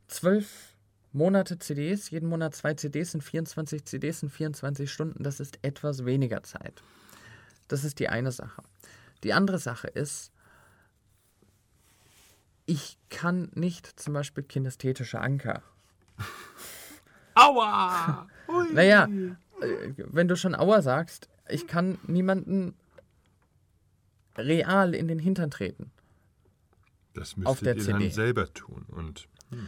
zwölf Monate CDs, jeden Monat zwei CDs sind 24 CDs in 24 Stunden. Das ist etwas weniger Zeit. Das ist die eine Sache. Die andere Sache ist, ich kann nicht zum Beispiel kinästhetische Anker. Aua! naja, äh, wenn du schon Aua sagst, ich kann niemanden real in den Hintern treten. Das müsstet auf der ihr CD. dann selber tun. Und, hm.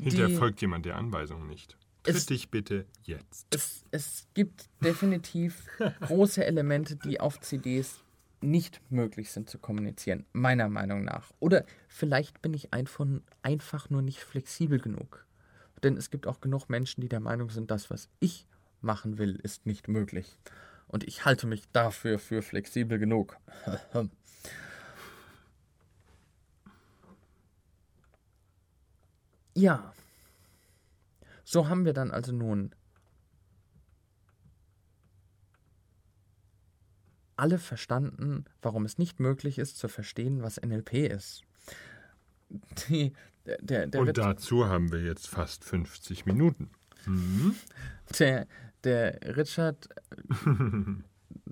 Hinterher folgt jemand der Anweisung nicht. Tritt es, dich bitte jetzt. Es, es gibt definitiv große Elemente, die auf CDs nicht möglich sind zu kommunizieren, meiner Meinung nach. Oder vielleicht bin ich einfach nur nicht flexibel genug. Denn es gibt auch genug Menschen, die der Meinung sind, das, was ich machen will, ist nicht möglich. Und ich halte mich dafür für flexibel genug. [LAUGHS] Ja. So haben wir dann also nun alle verstanden, warum es nicht möglich ist zu verstehen, was NLP ist. Die, Der, der, Und dazu haben wir jetzt fast 50 Minuten. der, der Richard [LAUGHS]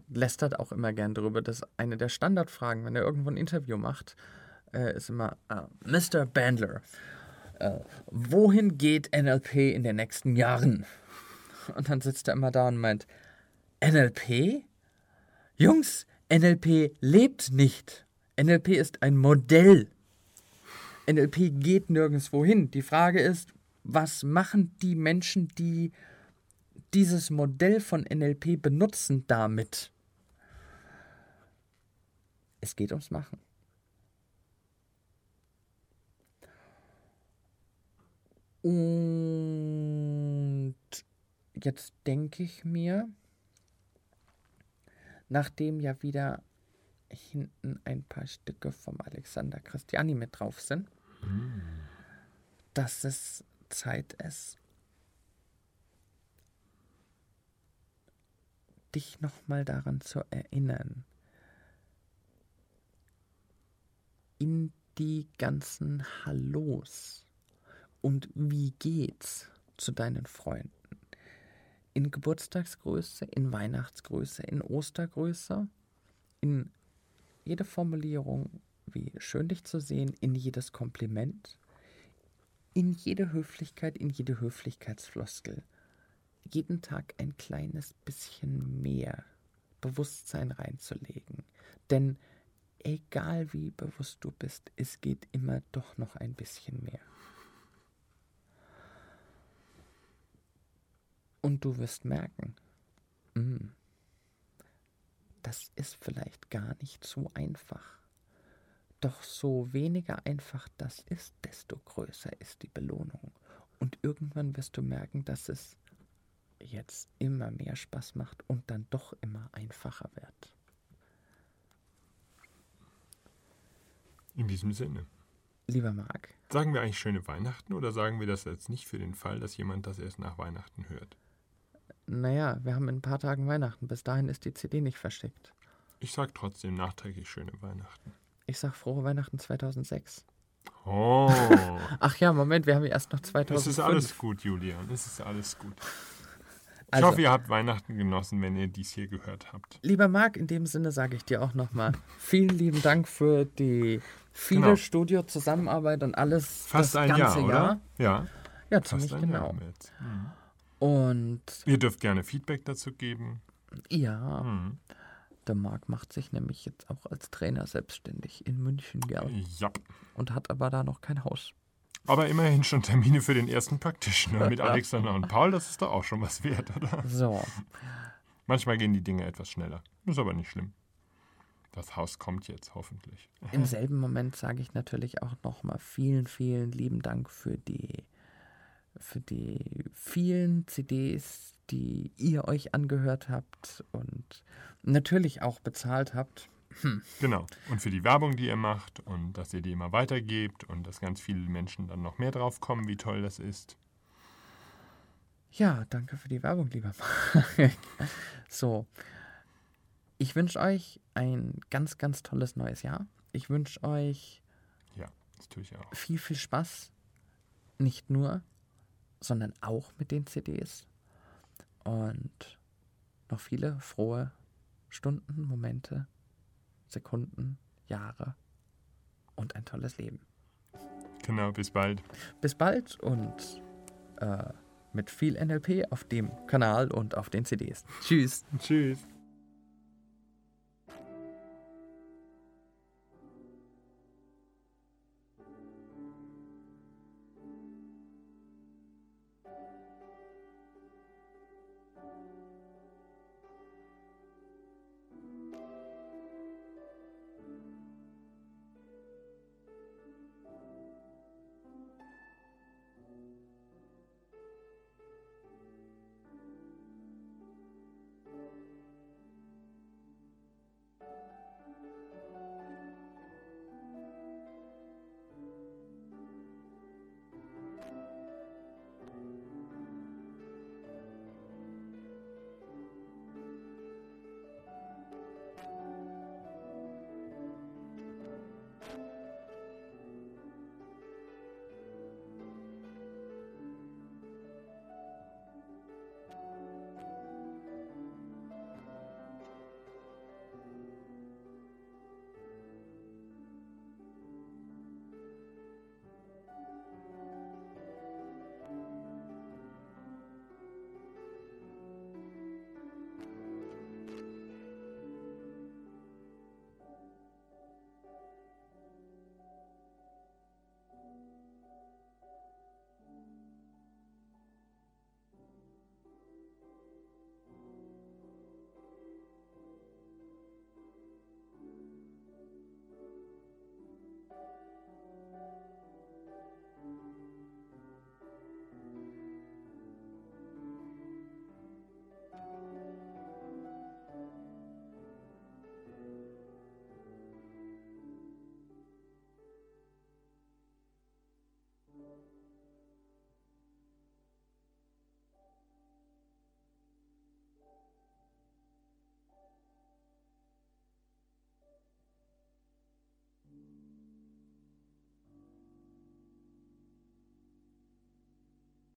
lästert auch immer gern darüber, dass eine der Standardfragen, wenn er irgendwo ein Interview macht, äh, ist immer, äh, Mr. Bandler, äh, wohin geht NLP in den nächsten Jahren? Und dann sitzt er immer da und meint, NLP? Jungs, NLP lebt nicht. NLP ist ein Modell. NLP geht nirgendwo hin. Die Frage ist, was machen die Menschen, die dieses Modell von NLP benutzen damit? Es geht ums Machen. Und jetzt denke ich mir, nachdem ja wieder hinten ein paar Stücke vom Alexander Christiani mit drauf sind, dass es Zeit ist, dich nochmal daran zu erinnern, in die ganzen Hallos und wie geht's zu deinen Freunden. In Geburtstagsgröße, in Weihnachtsgröße, in Ostergröße, in jede Formulierung, wie schön dich zu sehen, in jedes Kompliment, in jede Höflichkeit, in jede Höflichkeitsfloskel. Jeden Tag ein kleines bisschen mehr Bewusstsein reinzulegen. Denn egal wie bewusst du bist, es geht immer doch noch ein bisschen mehr. Und du wirst merken, mm, das ist vielleicht gar nicht so einfach. Doch so weniger einfach das ist, desto größer ist die Belohnung. Und irgendwann wirst du merken, dass es jetzt immer mehr Spaß macht und dann doch immer einfacher wird. In diesem Sinne. Lieber Marc, Sagen wir eigentlich schöne Weihnachten oder sagen wir das jetzt nicht für den Fall, dass jemand das erst nach Weihnachten hört? Naja, wir haben in ein paar Tagen Weihnachten. Bis dahin ist die CD nicht verschickt. Ich sag trotzdem nachträglich schöne Weihnachten. Ich sag frohe Weihnachten 2006. Oh, [LAUGHS] Ach ja, Moment, wir haben ja erst noch 2005. es ist alles gut, Julian. Es ist alles gut. Ich Also- hoffe, ihr habt Weihnachten genossen, wenn ihr dies hier gehört habt. Lieber Marc, in dem Sinne sage ich dir auch nochmal vielen lieben Dank für die viele Genau. Studio-Zusammenarbeit und alles Fast das ein ganze Jahr, oder? Ja, Ja, fast ziemlich ein genau. Jahr jetzt. Und Ihr dürft gerne Feedback dazu geben. ja, Mhm. der Marc macht sich nämlich jetzt auch als Trainer selbstständig in München, gell? Ja. Und hat aber da noch kein Haus. Aber immerhin schon Termine für den ersten Practitioner mit [LAUGHS] Alexander und Paul. Das ist doch auch schon was wert, oder? So, Manchmal gehen die Dinge etwas schneller. Ist aber nicht schlimm. Das Haus kommt jetzt, hoffentlich. im selben Moment sage ich natürlich auch nochmal vielen, vielen lieben Dank für die, für die vielen CDs, die ihr euch angehört habt und natürlich auch bezahlt habt. Genau. Und für die Werbung, die ihr macht und dass ihr die immer weitergebt und dass ganz viele Menschen dann noch mehr drauf kommen, wie toll das ist. Ja, danke für die Werbung, lieber Marc. [LAUGHS] So, ich wünsche euch ein ganz, ganz tolles neues Jahr. Ich wünsche euch Ja, das tue ich auch. viel, viel Spaß. Nicht nur, sondern auch mit den CDs. Und noch viele frohe Stunden, Momente, Sekunden, Jahre und ein tolles Leben. Genau, bis bald. Bis bald und äh, mit viel NLP auf dem Kanal und auf den CDs. Tschüss. Tschüss.